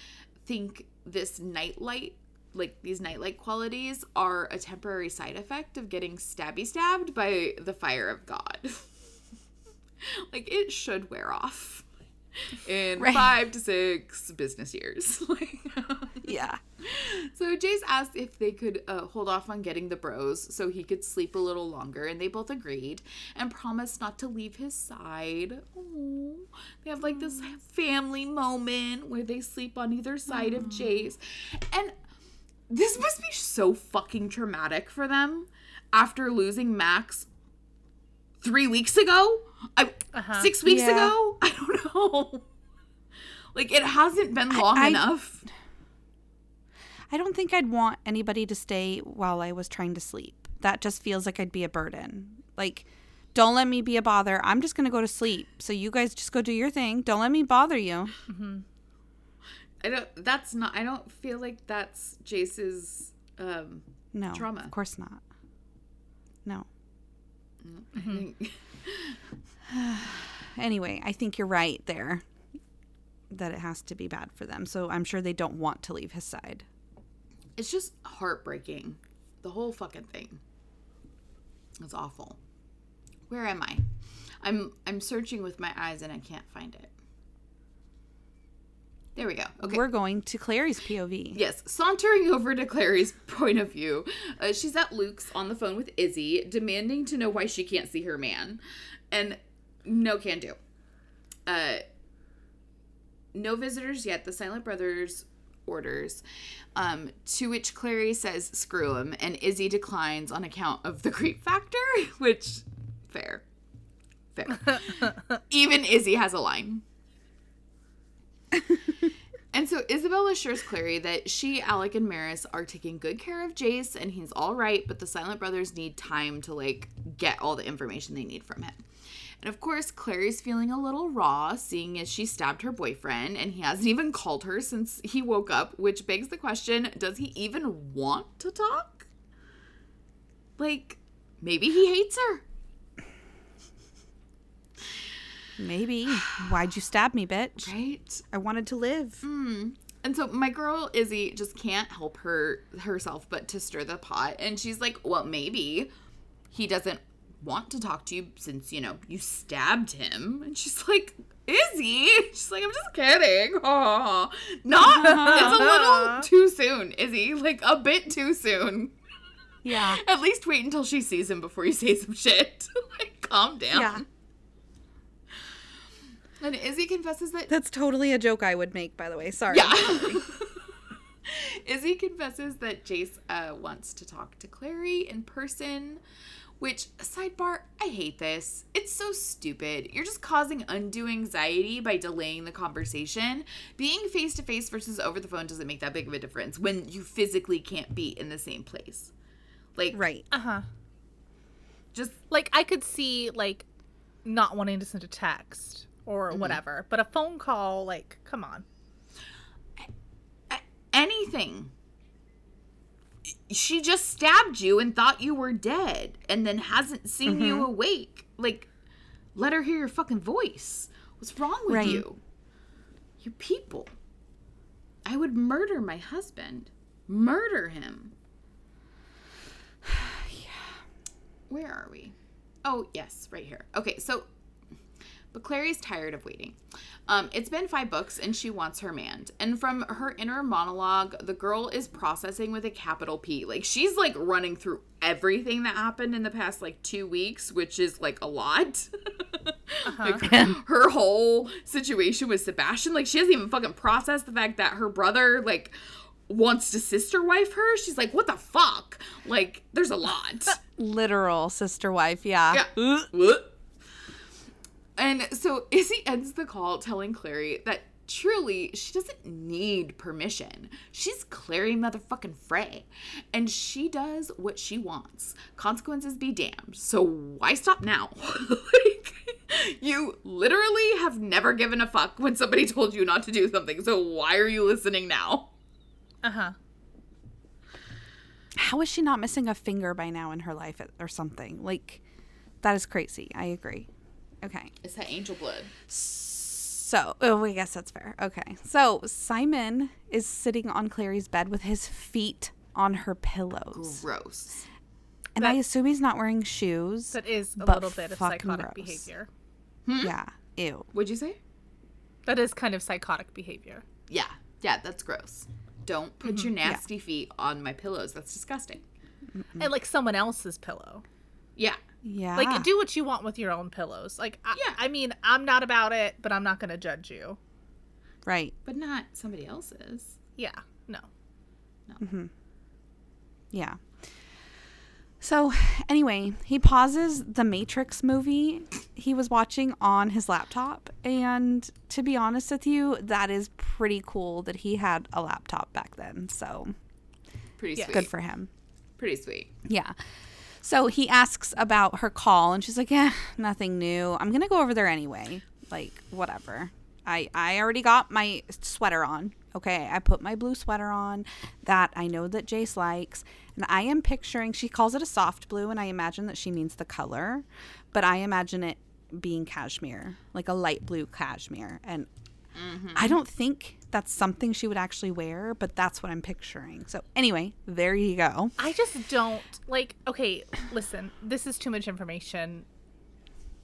think this nightlight, like these nightlight qualities, are a temporary side effect of getting stabby stabbed by the fire of God. like it should wear off *laughs* in
Right.
five to six business years. *laughs*
Yeah. *laughs*
So Jace asked if they could uh, hold off on getting the bros so he could sleep a little longer, and they both agreed and promised not to leave his side. Aww. They have like this family moment where they sleep on either side of Jace, and this must be so fucking traumatic for them after losing Max three weeks ago. I
Uh-huh.
six weeks
Yeah.
ago. *laughs* I don't know. Like it hasn't been long
I-
enough.
I don't think I'd want anybody to stay while I was trying to sleep. That just feels like I'd be a burden. Like, don't let me be a bother. I'm just going to go to sleep. So you guys just go do your thing. Don't let me bother you.
I don't. That's not. I don't feel like that's Jace's. Um,
No.
Trauma.
Of course not. No.
Think. Mm-hmm. *laughs*
Anyway, I think you're right there that it has to be bad for them. So I'm sure they don't want to leave his side.
It's just heartbreaking. The whole fucking thing. It's awful. Where am I? I'm I'm searching with my eyes and I can't find it. There we go. Okay.
We're going to Clary's POV.
Yes, sauntering over to Clary's *laughs* point of view, uh, she's at Luke's on the phone with Izzy, demanding to know why she can't see her man, and no can do. Uh, no visitors yet. The Silent Brothers orders, um, to which Clary says screw him, and Izzy declines on account of the creep factor, *laughs* which fair, fair. *laughs* Even Izzy has a line. *laughs* And so Isabelle assures Clary that she, Alec, and Maryse are taking good care of Jace and he's all right, but the Silent Brothers need time to like get all the information they need from him. And of course, Clary's feeling a little raw, seeing as she stabbed her boyfriend and he hasn't even called her since he woke up, which begs the question does he even want to talk? Like, maybe he hates her.
Maybe. *sighs* Why'd you stab me, bitch?
Right?
I wanted to live. Mm.
And so my girl Izzy just can't help her herself but to stir the pot. And she's like, well, maybe he doesn't want to talk to you since, you know, you stabbed him. And she's like, Izzy? She's like, I'm just kidding. Oh, *laughs* not, it's a little *laughs* too soon, Izzy. Like, a bit too soon.
Yeah. *laughs*
At least wait until she sees him before you say some shit. like, calm down.
Yeah.
And Izzy confesses that
That's totally a joke I would make, by the way. Sorry.
Yeah. *laughs* *laughs* Izzy confesses that Jace uh, wants to talk to Clary in person, which, sidebar, I hate this. It's so stupid. You're just causing undue anxiety by delaying the conversation. Being face to face versus over the phone doesn't make that big of a difference when you physically can't be in the same place. Like,
Right.
Uh huh.
just,
Like I could see like not wanting to send a text or mm-hmm. whatever, but a phone call, like, come on.
anything. She just stabbed you and thought you were dead and then hasn't seen you mm-hmm. awake. Like, let her hear your fucking voice. What's wrong with
Right.
you? You people. I would murder my husband. Murder him. *sighs* yeah. Where are we? Oh, yes, right here. Okay, so but Clary's tired of waiting. Um, it's been five books and she wants her man. And from her inner monologue, the girl is processing with a capital P. Like she's like running through everything that happened in the past like two weeks, which is like a lot. like her whole situation with Sebastian, like she hasn't even fucking processed the fact that her brother like wants to sister wife her. She's like, what the fuck? Like, there's a lot.
Literal sister wife. Yeah.
Yeah. What? And so Izzy ends the call telling Clary that truly she doesn't need permission. She's Clary motherfucking Frey. And she does what she wants. Consequences be damned. So why stop now? *laughs* like, you literally have never given a fuck when somebody told you not to do something. So why are you listening now?
Uh huh.
How is she not missing a finger by now in her life or something? Like, that is crazy. I agree. Okay.
It's that angel blood.
So, oh, I guess that's fair. Okay. So, Simon is sitting on Clary's bed with his feet on her pillows.
Gross.
And I assume he's not wearing shoes.
That is a little bit of psychotic
gross.
behavior. Hmm?
Yeah. Ew.
What'd you say?
That is kind of psychotic behavior.
Yeah. Yeah, that's gross. Don't put mm-hmm. your nasty feet on my pillows. That's disgusting.
And like someone else's pillow.
Yeah.
Yeah.
Like do what you want with your own pillows. Like I,
Yeah.
I mean, I'm not about it, but I'm not going to judge you.
right.
But not somebody else's.
Yeah. No. No. Mm-hmm.
Yeah. So, anyway, he pauses the Matrix movie he was watching on his laptop. And to be honest with you, that is pretty cool that he had a laptop back then. So,
Pretty sweet.
good for him.
Pretty sweet.
Yeah. So he asks about her call, and she's like, "Yeah, nothing new. I'm gonna go over there anyway. Like, whatever. I I already got my sweater on. Okay, I put my blue sweater on that I know that Jace likes, and I am picturing. She calls it a soft blue, and I imagine that she means the color, but I imagine it being cashmere, like a light blue cashmere, and Mm-hmm. I don't think that's something she would actually wear, but that's what I'm picturing. So anyway, there you go.
I just don't like okay, listen, this is too much information.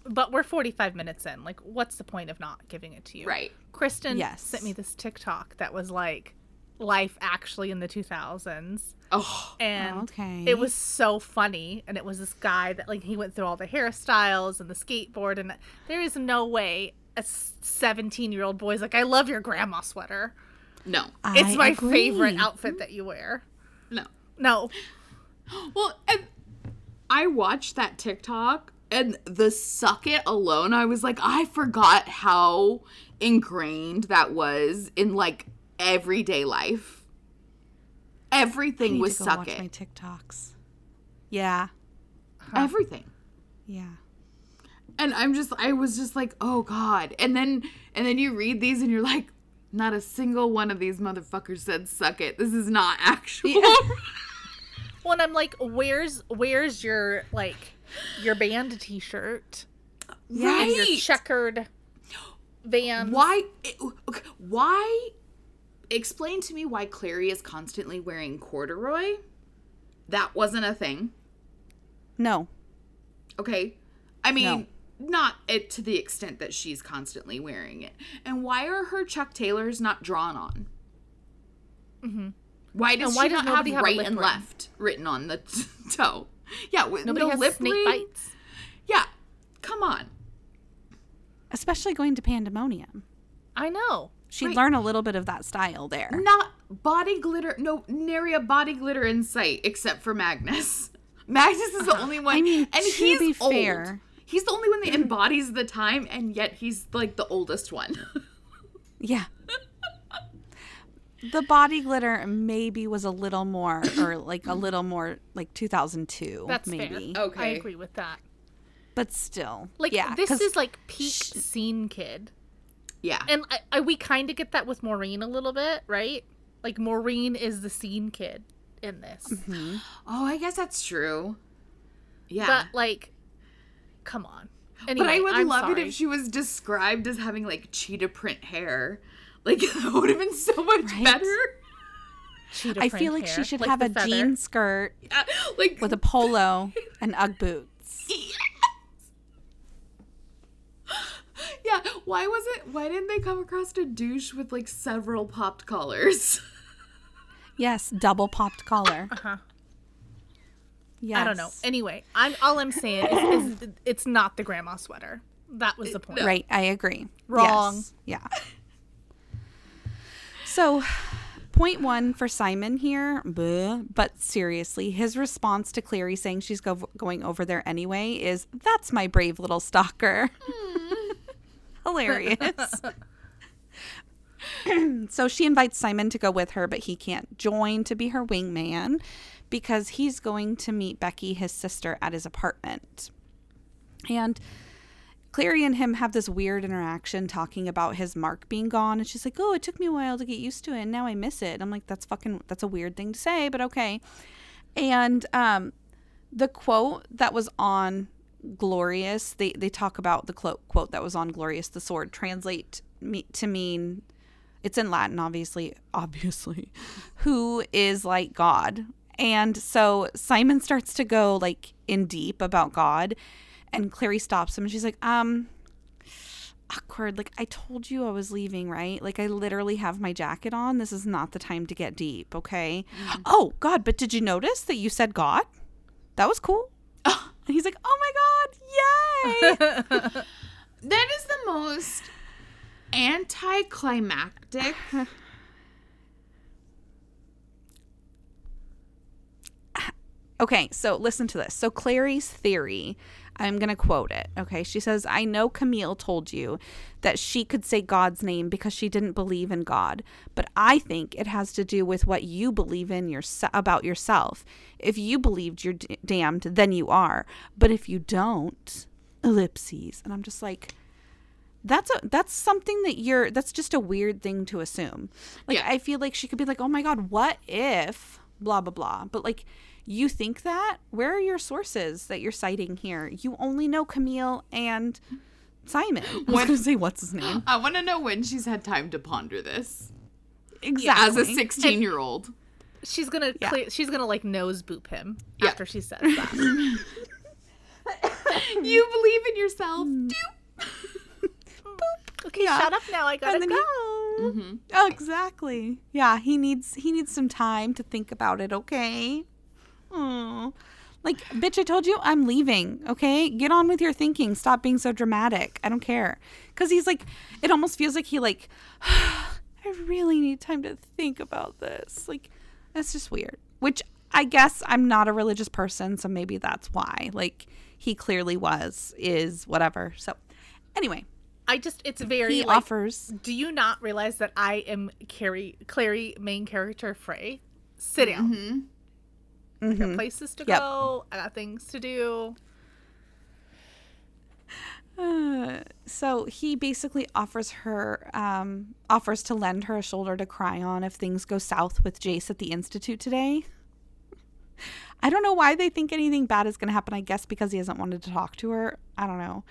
But we're 45 minutes in. Like what's the point of not giving it to you?
Right.
Kristen
Yes.
sent me this TikTok that was like life actually in the 2000s.
Oh,
and
Okay.
it was so funny and it was this guy that like he went through all the hairstyles and the skateboard and there is no way a 17 year old boy's like i love your grandma sweater
no.
it's my
agree.
favorite outfit that you wear
No.
no *gasps*
Well, and I watched that TikTok and the suck it alone, I was like, I forgot how ingrained that was in like everyday life.
I
Everything
need
was
to go
suck
watch
it.
my TikToks. Yeah.
Everything.
Yeah.
And I'm just I was just like, "Oh god." And then and then you read these and you're like, not a single one of these motherfuckers said suck it. This is not *laughs* actual.
Well, and I'm like, where's where's your like your band T-shirt and your checkered van?
Why? okay, Why? Explain to me why Clary is constantly wearing corduroy. That wasn't a thing.
No.
Okay. I mean, not it to the extent that she's constantly wearing it. And why are her Chuck Taylors not drawn on? Mm-hmm. Why does
And why
she
does
not have
nobody have
right and
ring?
left written on the t- *laughs* toe? Yeah, with
Nobody
no
has
lip
snake
ring.
bites.
Yeah, come on.
Especially going to Pandemonium.
I know.
She'd
Right.
learn a little bit of that style there.
Not body glitter. No, nary a body glitter in sight except for Magnus. *laughs* Magnus is the uh-huh. only one.
I mean,
and
to
he's
be
old.
Fair-
He's the only one that embodies the time, and yet he's like the oldest one. *laughs*
Yeah. the body glitter maybe was a little more, or like a little more like 2002,
That's
maybe.
fair. I agree with that.
But still.
Like
yeah,
this
'cause-
is like peak scene kid,
yeah.
and I, I, we kind of get that with Maureen a little bit, right? Like Maureen is the scene kid in this,
Mm-hmm.
oh, I guess that's true. Yeah.
but like, come on. Anyway,
but I would
I'm
love
sorry.
it if she was described as having like cheetah print hair. Like *laughs* that would have been so much
Right?
better.
Cheetah print.
I feel like she should
like
have a
feather.
jean skirt *laughs*
Yeah, like
with a polo *laughs* and Ugg boots.
Yes. Yeah, why was it? Why didn't they come across a douche with like several popped collars?
Yes, double popped collar.
Uh-huh.
Yes.
I don't know. Anyway, I'm all I'm saying is, is it's not the grandma sweater. That was the point.
Right, I agree.
Wrong.
Yes, Yeah. So, point one for Simon here, but seriously, his response to Clary saying she's go- going over there anyway is, That's my brave little stalker. *laughs* Hilarious. *clears throat* so she invites Simon to go with her, but he can't join to be her wingman because he's going to meet Becky, his sister, at his apartment. And Clary and him have this weird interaction talking about his mark being gone. And she's like, Oh, it took me a while to get used to it. And now I miss it. I'm like, That's fucking, that's a weird thing to say, but okay. And um, the quote that was on Glorious, they, they talk about the quote, quote that was on Glorious, the sword, translate me, to mean, it's in Latin, obviously, *laughs* obviously, who is like God. And so Simon starts to go like in deep about God and Clary stops him and she's like, um, awkward. Like, I told you I was leaving, right? Like, I literally have my jacket on. This is not the time to get deep, okay? Oh, God, but did you notice that you said God? That was cool. *laughs* and he's like, oh my God, yay. *laughs*
That is the most anticlimactic. *laughs*
Okay, so listen to this. So Clary's theory, I'm going to quote it. Okay, she says, "I know Camille told you that she could say God's name because she didn't believe in God, but I think it has to do with what you believe in your about yourself. If you believed you're d- damned, then you are. But if you don't, ellipses." And I'm just like that's a that's something that you're that's just a weird thing to assume. Like
Yeah.
I feel like she could be like, "Oh my god, what if blah blah blah." But like you think that? Where are your sources that you're citing here? You only know Camille and Simon. *laughs* I was going to say what's his name?
I want to know when she's had time to ponder this
Exactly.
as a 16 year old.
She's gonna
Yeah.
clear, she's gonna like nose boop him
Yeah.
after she says that. *laughs* *laughs*
You believe in yourself.
Mm.
Doop.
okay, shut up now. I gotta go.
he-
Mm-hmm.
Oh, exactly. Yeah, he needs he needs some time to think about it, okay? Oh. Like, bitch, I told you I'm leaving, okay? Get on with your thinking. Stop being so dramatic. I don't care. Cuz he's like it almost feels like he like *sighs* I really need time to think about this. Like that's just weird. Which I guess I'm not a religious person, so maybe that's why. Like he clearly was is whatever. So anyway,
I just it's very
he
like,
offers.
Do you not realize that I am Carrie Clary main character Frey? Sit down. Mm-hmm. I got places to
Yep.
go. I got things to do.
Uh, so he basically offers her, um, offers to lend her a shoulder to cry on if things go south with Jace at the Institute today. I don't know why they think anything bad is going to happen. I guess because he hasn't wanted to talk to her. I don't know.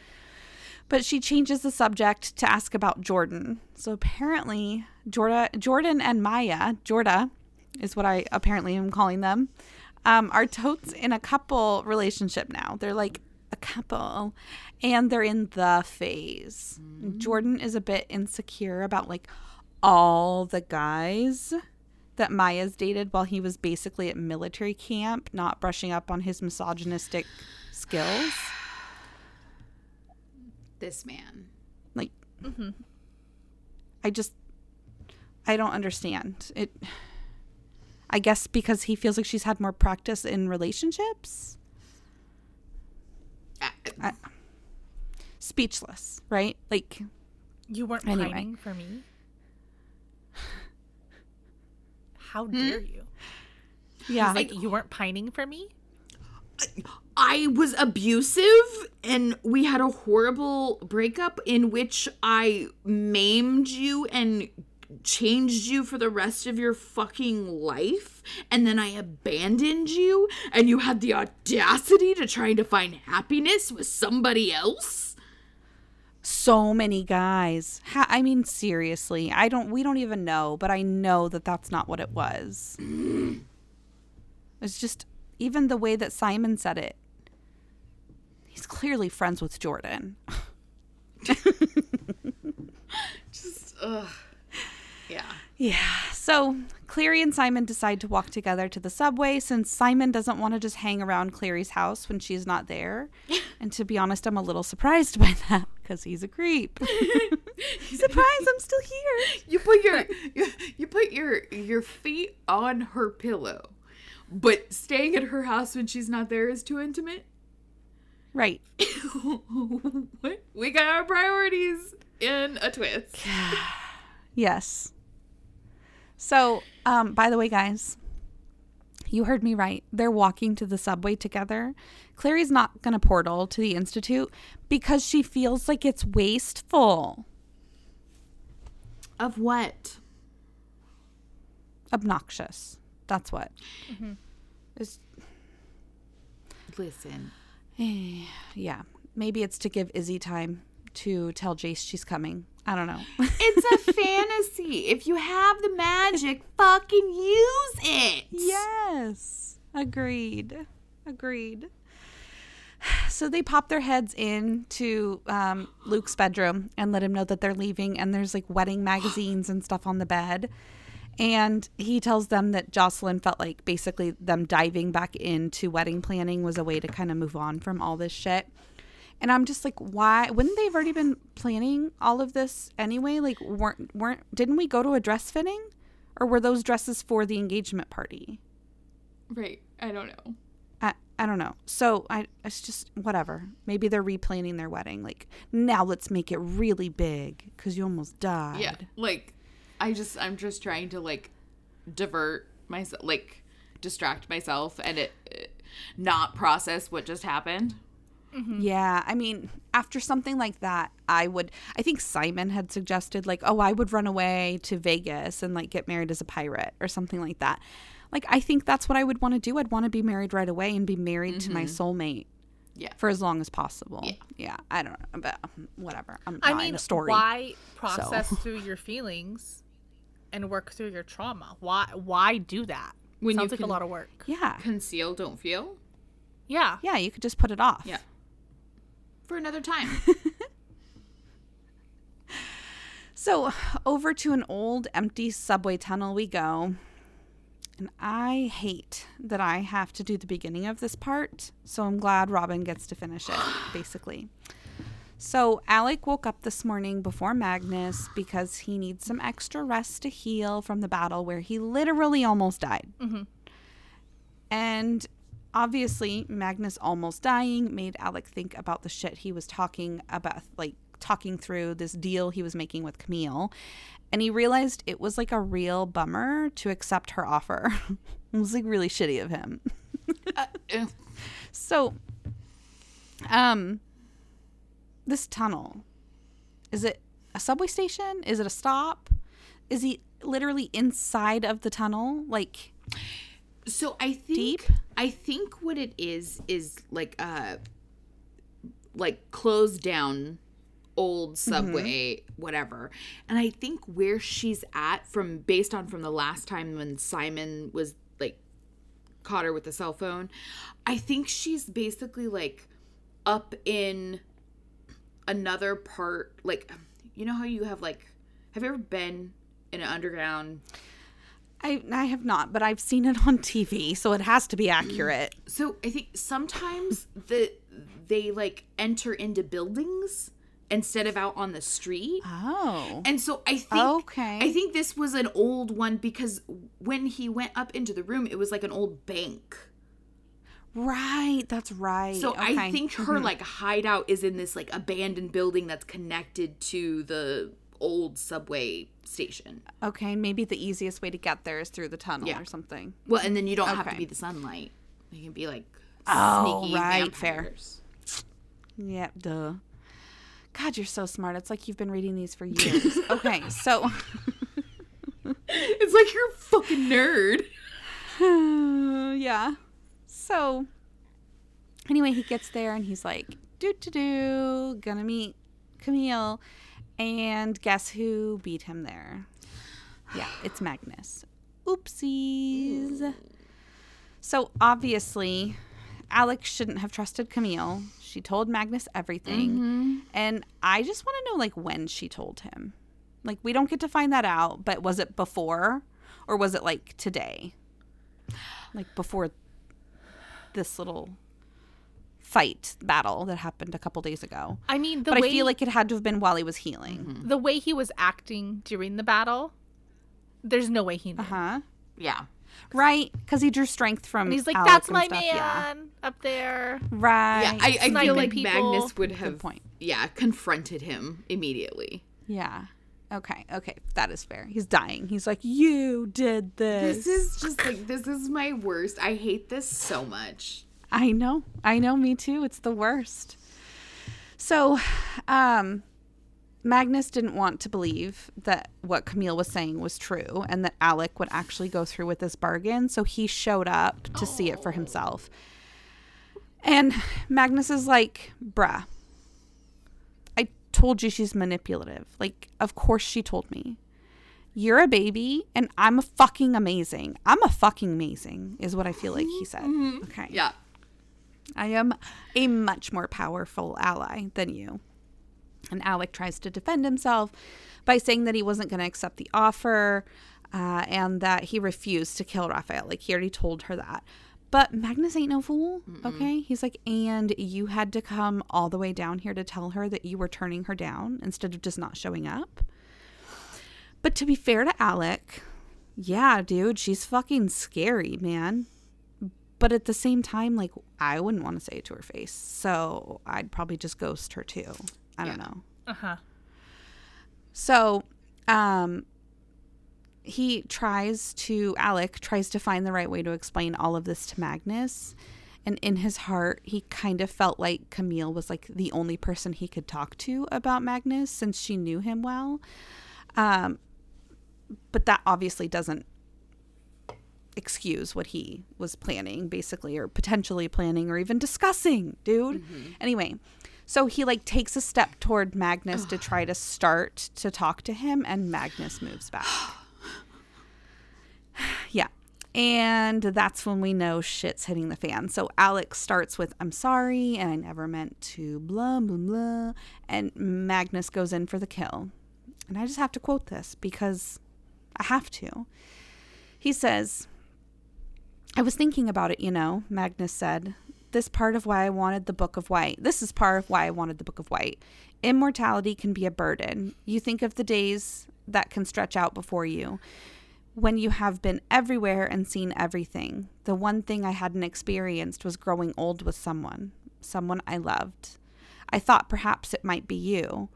But she changes the subject to ask about Jordan. So apparently, Jorda, Jordan and Maya, Jorda is what I apparently am calling them, um, are totes in a couple relationship now. They're like a couple and they're in the phase. Jordan is a bit insecure about like all the guys that Maya's dated while he was basically at military camp, not brushing up on his misogynistic skills. *sighs*
This man.
Like, I just, I don't understand it. I guess because he feels like she's had more practice in relationships.
Uh,
Speechless, right? Like,
You weren't
Anyway.
pining for me. How dare you?
yeah.
Like you weren't pining for me?
I was abusive and we had a horrible breakup in which I maimed you and changed you for the rest of your fucking life and then I abandoned you and you had the audacity to try to find happiness with somebody else?
so many guys. Ha- I mean, seriously, I don't. We don't even know, but I know that that's not what it was. it's just even the way that Simon said it. He's clearly friends with Jordan. *laughs*
Just ugh. Yeah.
Yeah. So Clary and Simon decide to walk together to the subway since Simon doesn't want to just hang around Clary's house when she's not there. *laughs* and to be honest, I'm a little surprised by that because he's a creep. *laughs* *laughs* Surprise! I'm still here.
You put your you, you put your your feet on her pillow. But staying at her house when she's not there is too intimate?
Right.
What? we got our priorities in a twist.
Yes. So, um, by the way, guys, you heard me right. They're walking to the subway together. Clary's not going to portal to the Institute because she feels like it's wasteful,
Of what?
obnoxious. That's what. It's,
Listen. *sighs*
yeah. Maybe it's to give Izzy time to tell Jace she's coming. I don't know. *laughs*
It's a fantasy. If you have the magic, fucking use it.
Yes. Agreed. Agreed. *sighs* So they pop their heads into um, Luke's bedroom and let him know that they're leaving. And there's like wedding magazines and stuff on the bed. And he tells them that Jocelyn felt like basically them diving back into wedding planning was a way to kind of move on from all this shit. And I'm just like, why? Wouldn't they have already been planning all of this anyway? Like, weren't weren't didn't we go to a dress fitting, or were those dresses for the engagement party?
Right. I don't know.
I, I don't know. So I it's just whatever. Maybe they're replanning their wedding. Like now let's make it really big because you almost died.
Yeah. Like I just I'm just trying to like divert myself like distract myself and it, it not process what just happened.
Yeah. I mean, after something like that, I would. I think Simon had suggested like, oh, I would run away to Vegas and like get married as a pirate or something like that. Like I think that's what I would want to do. I'd want to be married right away and be married to my soulmate.
Yeah.
For as long as possible.
Yeah.
Yeah. I don't know, but um, whatever. I'm
I mean,
a story.
why process *laughs* through your feelings and work through your trauma? Why why do that?
When you
Sounds like
can-
a lot of work.
Yeah.
Conceal, don't feel.
Yeah.
Yeah. You could just put it off.
Yeah. For another time. *laughs*
So over to an old empty subway tunnel we go. And I hate that I have to do the beginning of this part. So I'm glad Robin gets to finish it, *gasps* basically. So Alec woke up this morning before Magnus because he needs some extra rest to heal from the battle where he literally almost died. Mm-hmm. And obviously, Magnus almost dying made Alec think about the shit he was talking about, like talking through this deal he was making with Camille, and he realized it was like a real bummer to accept her offer. *laughs* it was like really shitty of him.
Uh, *laughs*
So, um, this tunnel is it a subway station? Is it a stop? Is he literally inside of the tunnel? Like,
So I think
Deep?
I think what it is is like uh like closed down old subway whatever. And I think where she's at from based on from the last time when Simon was like caught her with the cell phone, I think she's basically like up in another part like you know how you have like have you ever been in an underground
I I have not, but I've seen it on *laughs* TV, so it has to be mm. accurate.
So I think sometimes the they like enter into buildings instead of out on the street.
Oh,
And so I think
Okay.
I think this was an old one because when he went up into the room, it was like an old bank.
right. That's right.
So I think her mm-hmm. like hideout is in this like abandoned building that's connected to the old subway station.
okay, maybe the easiest way to get there is through the tunnel
Yeah.
or something.
Well, and then you don't have to be the sunlight. You can be like
Oh,
sneaky
right, fair.
vampires.
Yep, duh. God, you're so smart. It's like you've been reading these for years. *laughs* okay, so
It's like you're a fucking nerd. *sighs*
yeah. So anyway, he gets there and he's like, doo doo doo, gonna meet Camille. And guess who beat him there? Yeah, it's Magnus. Oopsies. So obviously, Alec shouldn't have trusted Camille. She told Magnus everything. Mm-hmm. And I just want to know like when she told him. Like we don't get to find that out, but was it before or was it like today? Like before this little fight battle that happened a couple days ago.
I mean, the
but
way
I feel like it had to have been while he was healing.
the way he was acting during the battle, there's no way he knew.
Uh huh?
Yeah.
Right? Because he drew strength from.
And he's like,
Alec
"That's
and
my
stuff,
man
Yeah.
up there."
Right.
Yeah, I, I feel like
people.
Magnus would have
point.
Yeah, confronted him immediately.
Yeah. Okay. Okay. That is fair. He's dying. He's like, you did this.
This is just like this is my worst. I hate this so much.
I know. I know. Me too. It's the worst. So, um, Magnus didn't want to believe that what Camille was saying was true and that Alec would actually go through with this bargain. So he showed up to see it for himself. And Magnus is like, bruh, I told you she's manipulative. Like, of course she told me. You're a baby and I'm a fucking amazing. I'm a fucking amazing, is what I feel like he said. Okay.
Yeah.
I am a much more powerful ally than you. And Alec tries to defend himself by saying that he wasn't going to accept the offer uh, and that he refused to kill Raphael. Like he already told her that. But Magnus ain't no fool, okay? He's like, and you had to come all the way down here to tell her that you were turning her down instead of just not showing up. But to be fair to Alec, yeah, dude, she's fucking scary, man but at the same time like i wouldn't want to say it to her face so i'd probably just ghost her too. I don't know.
Uh huh.
so um he tries to alec tries to find the right way to explain all of this to magnus and in his heart he kind of felt like camille was like the only person he could talk to about magnus since she knew him well. Um but that obviously doesn't excuse what he was planning basically or potentially planning or even discussing dude. Mm-hmm. Anyway so he like takes a step toward magnus to try to *gasps* start to talk to him and magnus moves back. *gasps* Yeah. And that's when we know shit's hitting the fan. So alec starts with i'm sorry and i never meant to blah blah blah and magnus goes in for the kill. And i just have to quote this because i have to. He says I was thinking about it, you know, Magnus said. This part of why I wanted the Book of White. This is part of why I wanted the Book of White. Immortality can be a burden. You think of the days that can stretch out before you when you have been everywhere and seen everything. The one thing I hadn't experienced was growing old with someone, someone I loved. I thought perhaps it might be you,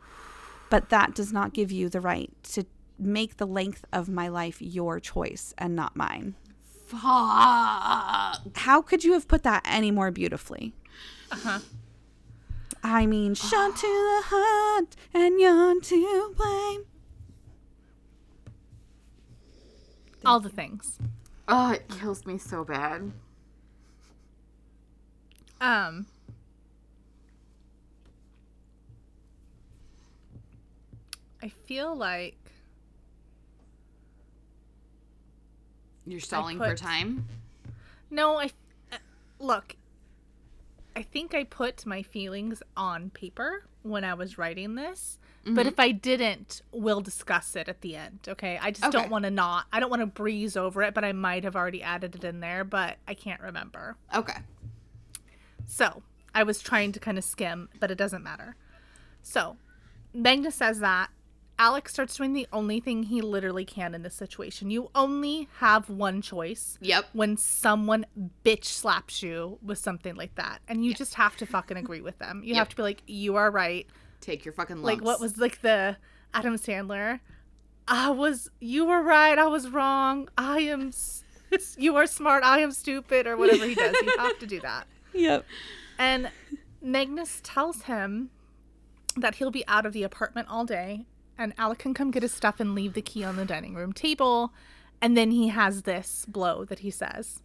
but that does not give you the right to make the length of my life your choice and not mine.
Fuck.
How could you have put that any more beautifully? Uh huh. I mean, shot to the heart, and you're to blame.
All the things.
Oh, it kills me so bad.
Um. I feel like
You're stalling for time.
no. I uh, look. I think I put my feelings on paper when I was writing this. But if I didn't, we'll discuss it at the end. Okay. I just
Okay.
don't want to not. I don't want to breeze over it, but I might have already added it in there, but I can't remember.
Okay.
So I was trying to kind of skim, but it doesn't matter. So Magnus says that Alex starts doing the only thing he literally can in this situation. You only have one choice
Yep.
when someone bitch slaps you with something like that. And you just have to fucking agree with them. You
Yep.
have to be like, you are right.
Take your fucking lumps.
Like, what was like the Adam Sandler? I was, you were right. I was wrong. I am, *laughs* you are smart. I am stupid, or whatever he does. You *laughs* have to do that.
Yep.
And Magnus tells him that he'll be out of the apartment all day and Alec can come get his stuff and leave the key on the dining room table. And then he has this blow that he says,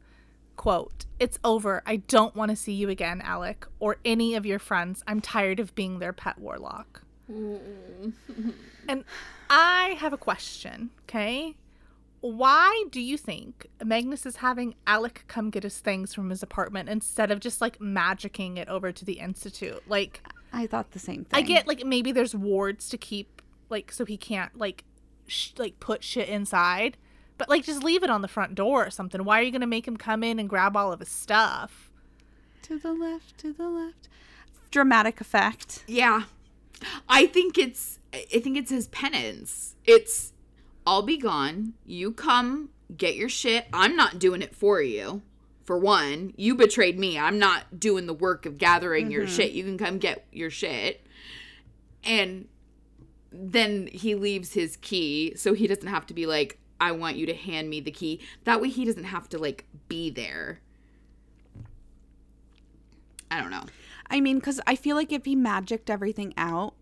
quote, It's over. I don't want to see you again, Alec, or any of your friends. I'm tired of being their pet warlock. and I have a question, okay? Why do you think Magnus is having Alec come get his things from his apartment instead of just like magicking it over to the institute? Like,
I thought the same thing.
I get like maybe there's wards to keep like so he can't like sh- like put shit inside, but like just leave it on the front door or something. Why are you gonna make him come in and grab all of his stuff?
to the left, to the left. Dramatic effect.
Yeah. I think it's I think it's his penance. It's I'll be gone. You come get your shit. I'm not doing it for you. For one, you betrayed me. I'm not doing the work of gathering your mm-hmm. shit. You can come get your shit. And then he leaves his key so he doesn't have to be like I want you to hand me the key. That way he doesn't have to like be there. I don't know.
I mean, because I feel like if he magicked everything out,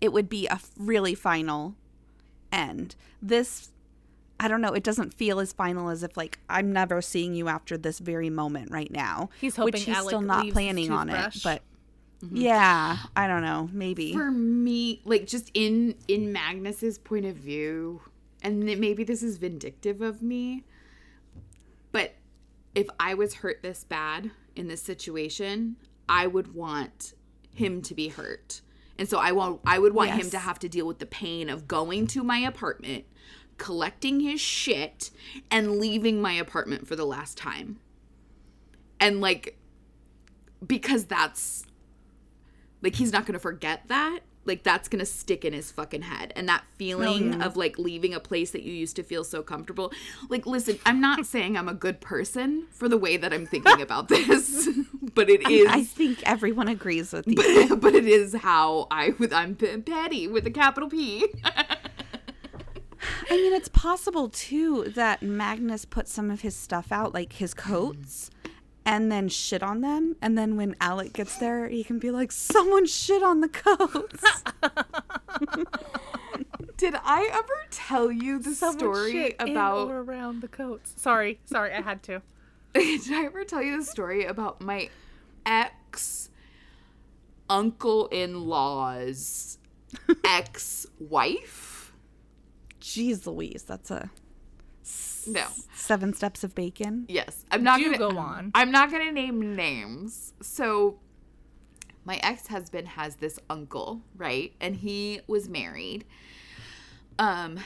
it would be a really final end. This, I don't know, it doesn't feel as final as if, like, I'm never seeing you after this very moment right now.
He's
which
hoping
he's
Alec
still not
leaves his
planning on it.
toothbrush.
But yeah, I don't know, maybe.
for me like just in in magnus's point of view and maybe this is vindictive of me but if i was hurt this bad in this situation i would want him to be hurt. And so i want i would want him to have to deal with the pain of going to my apartment collecting his shit and leaving my apartment for the last time. And like because that's like he's not gonna forget that. Like that's gonna stick in his fucking head. And that feeling oh, of like leaving a place that you used to feel so comfortable. Like listen i'm not saying i'm a good person for the way that i'm thinking about *laughs* this *laughs* but it is
I think everyone agrees with you.
but, *laughs* but it is how i with i'm p- petty with a capital p.
I mean, it's possible too that Magnus put some of his stuff out, like his coats, and then shit on them. And then when Alec gets there, he can be like, "Someone shit on the coats." *laughs*
did i ever tell you the
Someone
story
shit in
about
or around the coats. Sorry, sorry, I had to. *laughs*
Did I ever tell you the story about my ex uncle in law's *laughs* ex wife?
Jeez Louise, that's a
No.
seven steps of bacon.
Yes. I'm not
Do
gonna
go on.
I'm not gonna name names. So my ex-husband has this uncle, right? And he was married. Um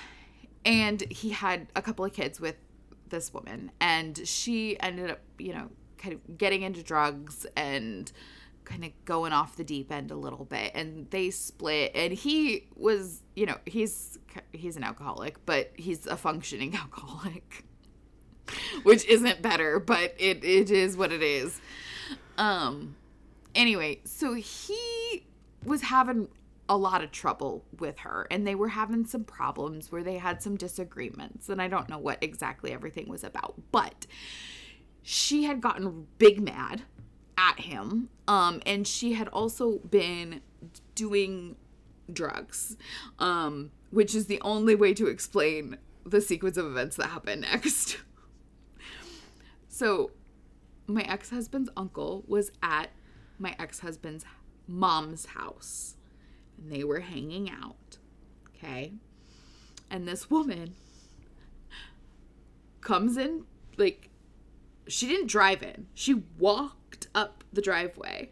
and he had a couple of kids with this woman and she ended up, you know, kind of getting into drugs and kind of going off the deep end a little bit and they split and he was you know he's he's an alcoholic but he's a functioning *laughs* alcoholic. Which isn't better but it, it is what it is. Um anyway, so he was having a lot of trouble with her and they were having some problems where they had some disagreements and I don't know what exactly everything was about, but she had gotten big mad at him um and she had also been doing drugs um which is the only way to explain the sequence of events that happened *laughs* next. so my ex-husband's uncle was at my ex-husband's mom's house and they were hanging out. Okay? And this woman comes in like she didn't drive in. She walked up the driveway.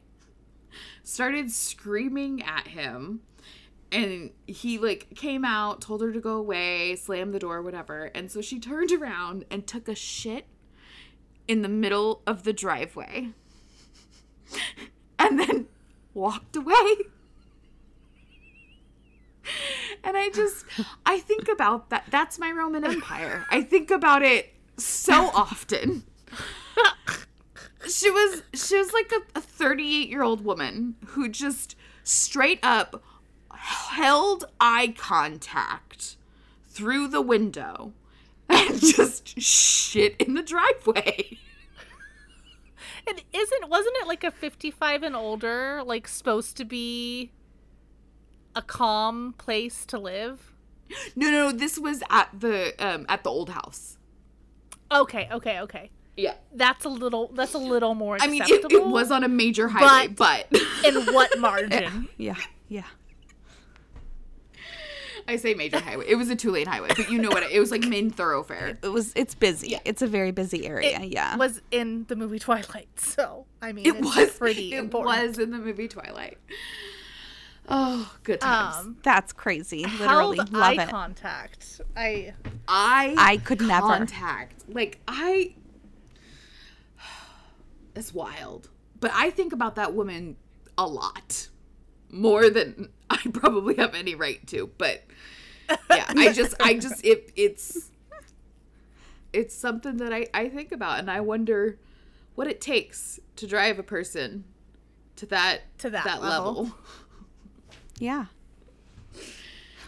Started screaming at him and he like came out, told her to go away, slammed the door, whatever. And so she turned around and took a shit in the middle of the driveway. and then walked away. And I just I think about that that's my Roman Empire. I think about it so often. She was she was like a 38 year old woman who just straight up held eye contact through the window and *laughs* just shit in the driveway.
And isn't wasn't it like a 55 and older like supposed to be a calm place to live?
No, no, this was at the um at the old house.
Okay, okay, okay.
Yeah.
That's a little that's a little more
I
acceptable.
mean, it, it was on a major highway, but,
in what *laughs* margin?
Yeah, yeah.
I say major highway. It was a two lane highway, but you know what? It, it was like main thoroughfare.
It was. It's busy.
Yeah.
It's a very busy area. Yeah.
It
yeah.
was in the movie Twilight, so I mean
It
it's
was
pretty
It
important.
was in the movie Twilight. Oh, good times.
Um,
That's crazy. Literally,
held
love
eye
it.
contact. I
I
I could never.
contact. Like I It's wild. But I think about that woman a lot. More than *laughs* I probably have any right to, but yeah, I just I just it it's it's something that I I think about and I wonder what it takes to drive a person to that
To that
that
level.
level. *laughs*
Yeah.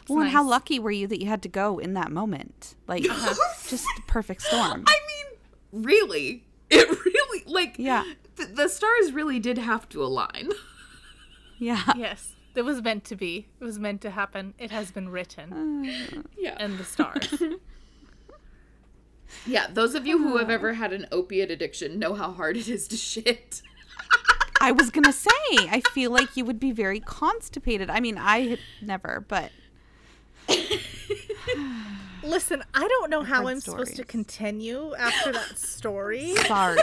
Well, and how lucky were you that you had to go in that moment? Like, *laughs* just the perfect storm.
I mean, really, *laughs* it really like
Yeah.
th- the stars really did have to align. *laughs*
Yeah.
yes, it was meant to be. It was meant to happen. It has been written uh.
Yeah,
in the stars. *laughs*
yeah. Those of you who have ever had an opiate addiction know how hard it is to shit.
I was gonna say, I feel like you would be very constipated. I mean, I had never, but
Listen, I don't know how I'm supposed to continue after that story. *laughs*
sorry.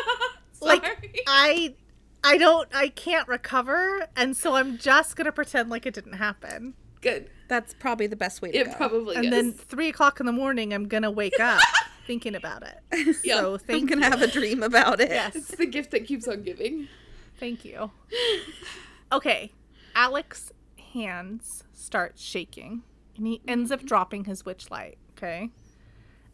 *laughs*
like
Sorry.
I I don't I can't recover and so I'm just gonna pretend like it didn't happen.
Good.
That's probably the best way to do
It probably is.
And
is.
then three o'clock in the morning I'm gonna wake up *laughs* thinking about it.
Yeah.
So
I'm gonna have a dream about it.
Yes.
it's the gift that keeps on giving.
Thank you. Okay. Alec's hands start shaking and he ends up dropping his witch light, okay?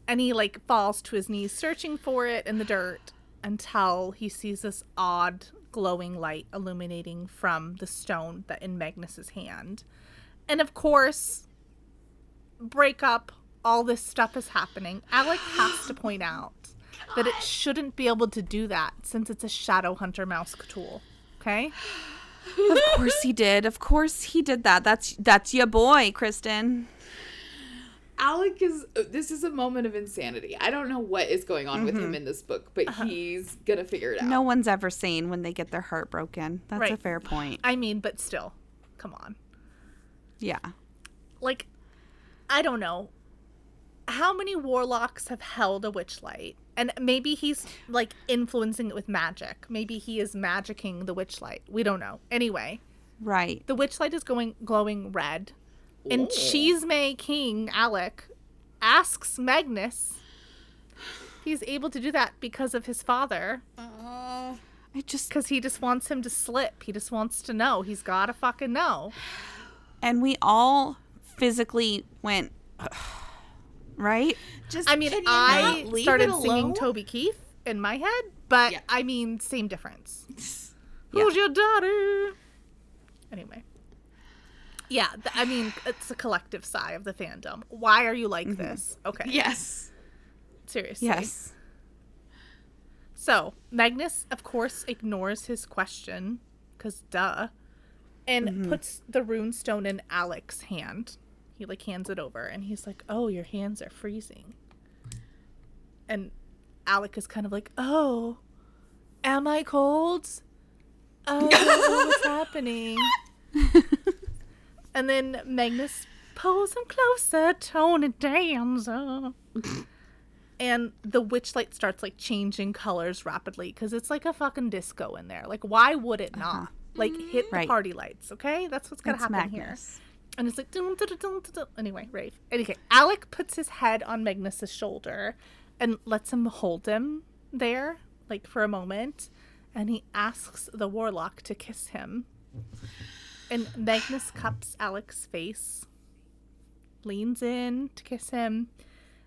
And he like falls to his knees searching for it in the dirt until he sees this odd glowing light illuminating from the stone that in Magnus's hand. And of course, break up, all this stuff is happening. Alec has to point out that it shouldn't be able to do that since it's a shadow hunter mouse tool. Okay?
Of course he did. Of course he did that. That's that's your boy, Kristen.
Alec is. This is a moment of insanity. I don't know what is going on with
Mm-hmm.
him in this book, but
Uh-huh.
he's gonna figure it out.
No one's ever sane when they get their heart broken. That's a fair point.
I mean, but still, come on.
Yeah.
Like, I don't know. How many warlocks have held a witch light? And maybe he's like influencing it with magic. Maybe he is magicking the witch light. We don't know. Anyway,
Right.
the witch light is going glowing red. And
Ooh.
Cheesemay King Alec asks Magnus he's able to do that because of his father. Uh-huh.
I just
Because he just wants him to slip. He just wants to know. He's got to fucking know.
and we all physically went right?
Just
I mean, I started singing? Toby Keith in my head, but
Yeah.
I mean, same difference. *laughs* Who's your daughter? Anyway. Yeah, th- I mean, it's a collective sigh of the fandom. Why are you like mm-hmm. this? Okay.
Yes.
Seriously.
Yes.
So, Magnus, of course, ignores his question, because duh, and mm-hmm. puts the rune stone in Alec's hand. He, like, hands it over, and he's like, Oh, your hands are freezing. And Alec is kind of like, Oh, am I cold? Oh, what's *laughs* happening? and then Magnus pulls him closer, Tony Danza and the witch light starts like changing colors rapidly because it's like a fucking disco in there. Like, why would it uh-huh. not? Like, hit the
Right.
party lights, okay? That's what's gonna
It's
happen here. And it's like, dun, dun, dun, anyway, rave. Okay, Alec puts his head on Magnus's shoulder and lets him hold him there, like for a moment, and he asks the warlock to kiss him. And Magnus cups Alec's face, leans in to kiss him,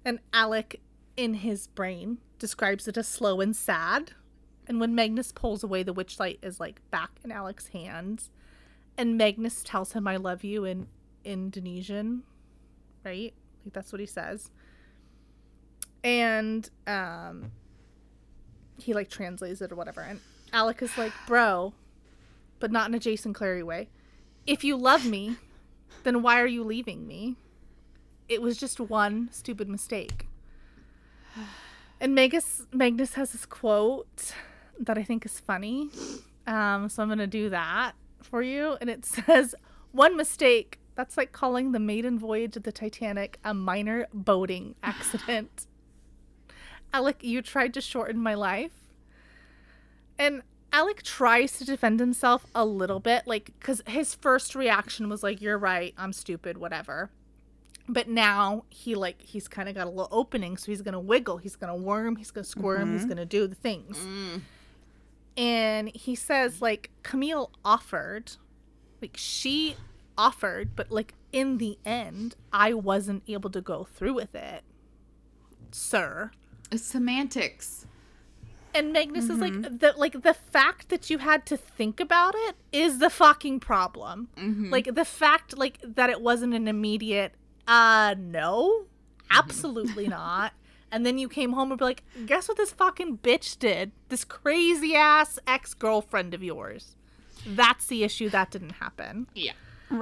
and Alec, in his brain, describes it as slow and sad. And when Magnus pulls away, the witchlight is like back in Alec's hands. And Magnus tells him, I love you in Indonesian, right? Like that's what he says. And um he like translates it or whatever. And Alec is like, bro, but not in a Jason Clary way. If you love me, then why are you leaving me? It was just one stupid mistake. And Magus, Magnus has this quote that I think is funny. Um, so I'm to do that for you. And it says, One mistake. That's like calling the maiden voyage of the Titanic a minor boating *sighs* accident. Alec, you tried to shorten my life. And Alec tries to defend himself a little bit, like, because his first reaction was like, You're right, I'm stupid, whatever. But now he, like, he's kind of got a little opening, so he's gonna wiggle, he's gonna worm, he's gonna squirm, he's mm-hmm. gonna do the things. Mm. And he says, like, Camille offered, like, she offered, but, like, in the end, I wasn't able to go through with it, sir.
It's semantics.
And Magnus is like the like the fact that you had to think about it is the fucking problem. Like the fact like that it wasn't an immediate uh no, absolutely *laughs* not. And then you came home and be like, guess what this fucking bitch did? This crazy ass ex girlfriend of yours. That's the issue that didn't happen.
Yeah.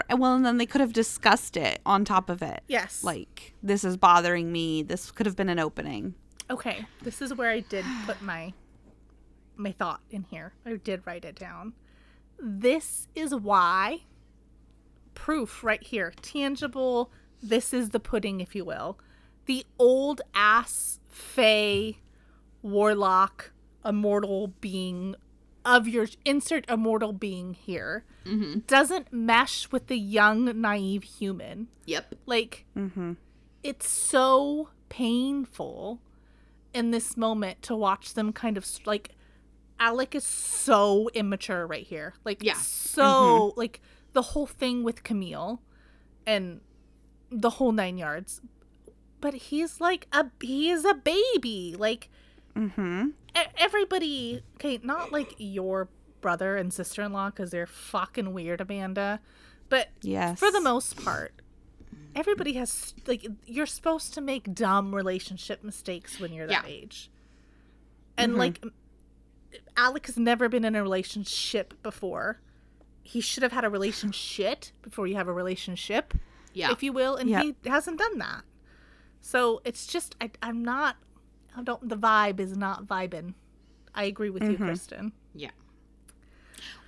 Well, and then they could have discussed it on top of it.
Yes.
Like, this is bothering me. This could have been an opening.
Okay, this is where I did put my my thought in here. I did write it down. This is why proof right here, tangible. This is the pudding, if you will. The old ass fey warlock immortal being of your insert immortal being here mm-hmm. doesn't mesh with the young naive human.
Yep.
like mm-hmm. it's so painful in this moment to watch them kind of like alec is so immature right here. Like
Yeah.
so mm-hmm. like the whole thing with camille and the whole nine yards. But he's like a he is a baby. Like
Mm-hmm.
e- everybody okay not like your brother and sister-in-law because they're fucking weird amanda but
Yes.
for the most part everybody has like you're supposed to make dumb relationship mistakes when you're that
Yeah.
age and like alec has never been in a relationship before he should have had a relationship before you have a relationship
Yeah.
if you will and
Yeah.
he hasn't done that so it's just I, i'm not i don't the vibe is not vibing i agree with you kristen
yeah.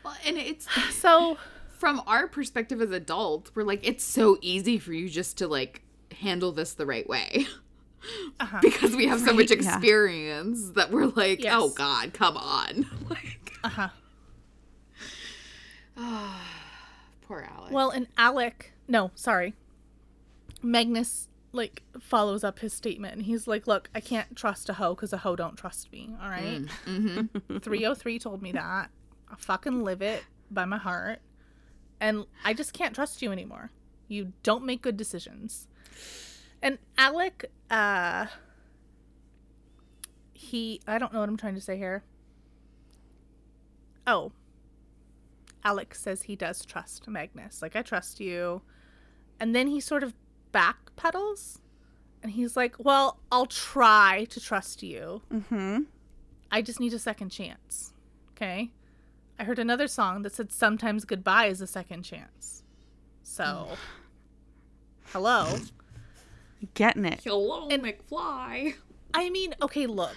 Well, and it's *sighs* *sighs*
so
from our perspective as adults, we're like, it's so easy for you just to like handle this the right way. *laughs*
Uh-huh.
because we have so much
Right, yeah.
experience that we're like,
Yes.
oh God, come on. *laughs* like,
uh-huh *sighs*
poor Alex.
Well, and Alec, no, sorry. Magnus like follows up his statement and he's like, "Look, I can't trust a hoe cuz a hoe don't trust me, all right? 303 *laughs* told me that. I fucking live it by my heart. And I just can't trust you anymore. You don't make good decisions." And Alec uh he I don't know what I'm trying to say here. Oh. Alex says he does trust Magnus. Like, I trust you. And then he sort of backpedals and he's like, Well, I'll try to trust you.
Mm-hmm.
I just need a second chance. Okay? I heard another song that said sometimes goodbye is a second chance. So, *sighs* hello.
Getting it.
Hello, McFly.
I mean, okay, look.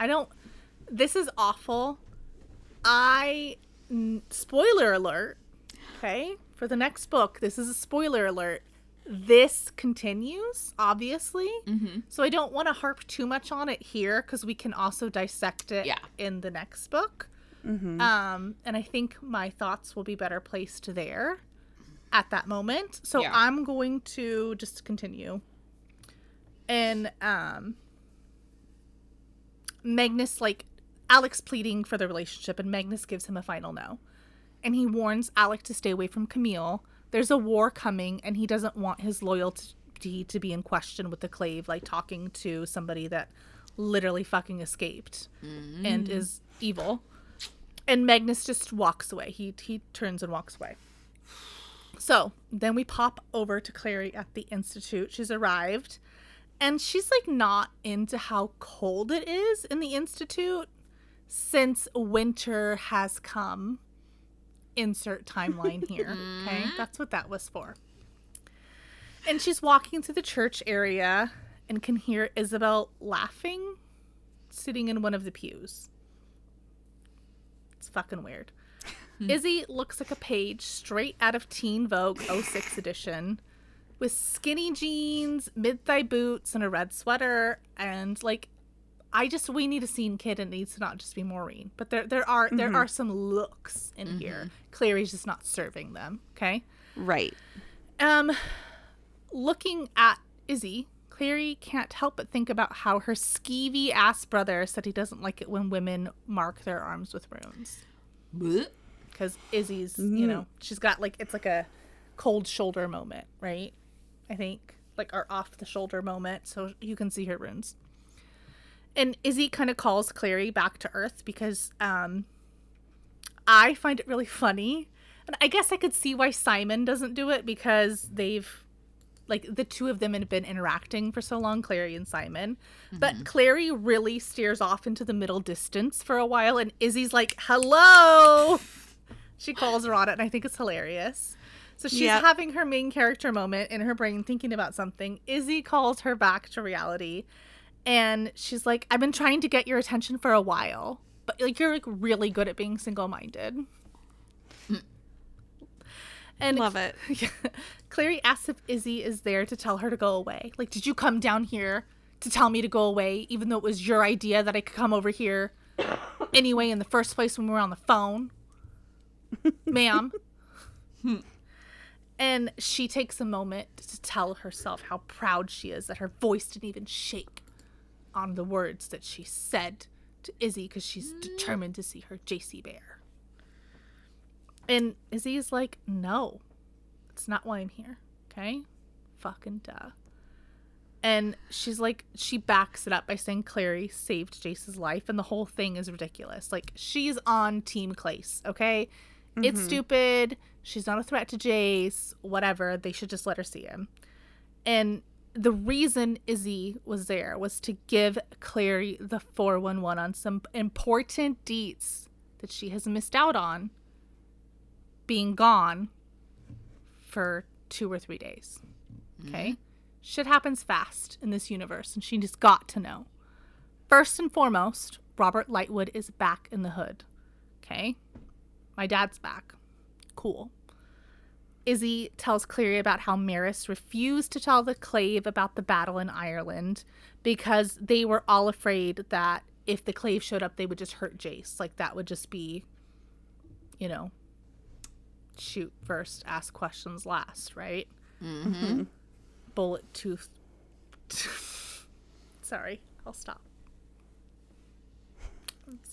I don't. This is awful. I. n- Spoiler alert. Okay? For the next book, this is a spoiler alert. This continues, obviously.
Mm-hmm.
So I don't want to harp too much on it here because we can also dissect it
Yeah.
in the next book.
Mm-hmm.
Um, and I think my thoughts will be better placed there at that moment. So
Yeah.
I'm going to just continue. And um Magnus like Alec's pleading for the relationship and Magnus gives him a final no. And he warns Alec to stay away from Camille. There's a war coming and he doesn't want his loyalty to be in question with the clave like talking to somebody that literally fucking escaped and mm. is evil. And Magnus just walks away. He he turns and walks away. So then we pop over to Clary at the institute. She's arrived, and she's like not into how cold it is in the institute since winter has come. Insert timeline here. Okay, mm-hmm. that's what that was for. And she's walking through the church area and can hear Isabelle laughing, sitting in one of the pews. It's fucking weird. Hmm. Izzy looks like a page straight out of Teen Vogue 06 edition with skinny jeans, mid thigh boots, and a red sweater. And like, I just, we need a scene kid and it needs to not just be Maureen. But there, there are, there mm-hmm. are some looks in mm-hmm. here. Clary's just not serving them. Okay.
Right.
Um, looking at Izzy, Clary can't help but think about how her skeevy ass brother said he doesn't like it when women mark their arms with runes. Because Izzy's, you know, mm. she's got like, it's like a cold shoulder moment, right? I think, like, our off the shoulder moment, so you can see her runes. And Izzy kind of calls Clary back to Earth because um, I find it really funny. And I guess I could see why Simon doesn't do it because they've, like, the two of them have been interacting for so long, Clary and Simon. But Clary really steers off into the middle distance for a while, and Izzy's like, hello! She calls her on it, and I think it's hilarious. So she's
Yep.
having her main character moment in her brain thinking about something. Izzy calls her back to reality. And she's like, I've been trying to get your attention for a while. But like you're like really good at being single minded. And
Love it. *laughs*
Clary asks if Izzy is there to tell her to go away. Like, did you come down here to tell me to go away, even though it was your idea that I could come over here anyway in the first place when we were on the phone? *laughs* Ma'am. and she takes a moment to tell herself how proud she is that her voice didn't even shake on the words that she said to Izzy because she's mm. determined to see her JC Bear. And Izzy is like, no, it's not why I'm here. Okay? Fucking duh. And she's like, she backs it up by saying Clary saved Jace's life, and the whole thing is ridiculous. Like, she's on Team Clace, okay? It's mm-hmm. stupid. She's not a threat to Jace. Whatever. They should just let her see him. And the reason Izzy was there was to give Clary the 411 on some important deets that she has missed out on being gone for two or three days. Okay? Mm-hmm. Shit happens fast in this universe, and she just got to know. First and foremost, Robert Lightwood is back in the hood. Okay? My dad's back. Cool. Izzy tells Clary about how Maryse refused to tell the Clave about the battle in Ireland because they were all afraid that if the Clave showed up, they would just hurt Jace. Like, that would just be, you know, shoot first, ask questions last, right?
Mm-hmm.
Bullet tooth. *laughs* Sorry, I'll stop.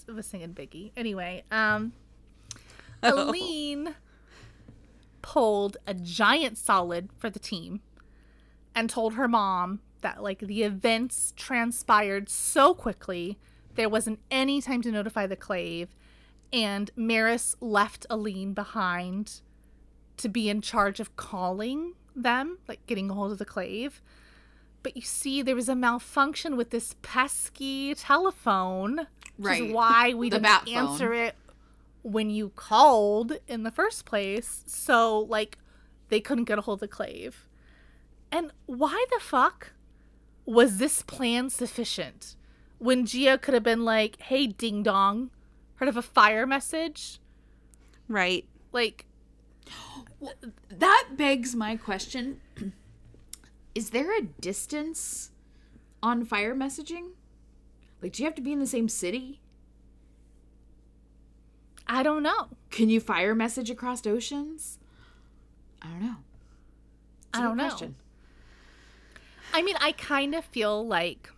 I was singing Biggie. Anyway, um, *laughs* Aline pulled a giant solid for the team and told her mom that like the events transpired so quickly there wasn't any time to notify the clave and Maryse left Aline behind to be in charge of calling them, like getting a hold of the clave. But you see, there was a malfunction with this pesky telephone, which
Right.
is why we didn't
bat phone.
answer it when you called in the first place. So, like, they couldn't get a hold of the clave. And why the fuck was this plan sufficient? When Jia could have been like, hey, ding dong, heard of a fire message?
Right.
Like, *gasps*
That begs my question. *clears throat* Is there a distance on fire messaging? Like, do you have to be in the same city?
I don't know.
Can you fire message across oceans? I don't know.
I don't
good
know. I mean, I kind of feel like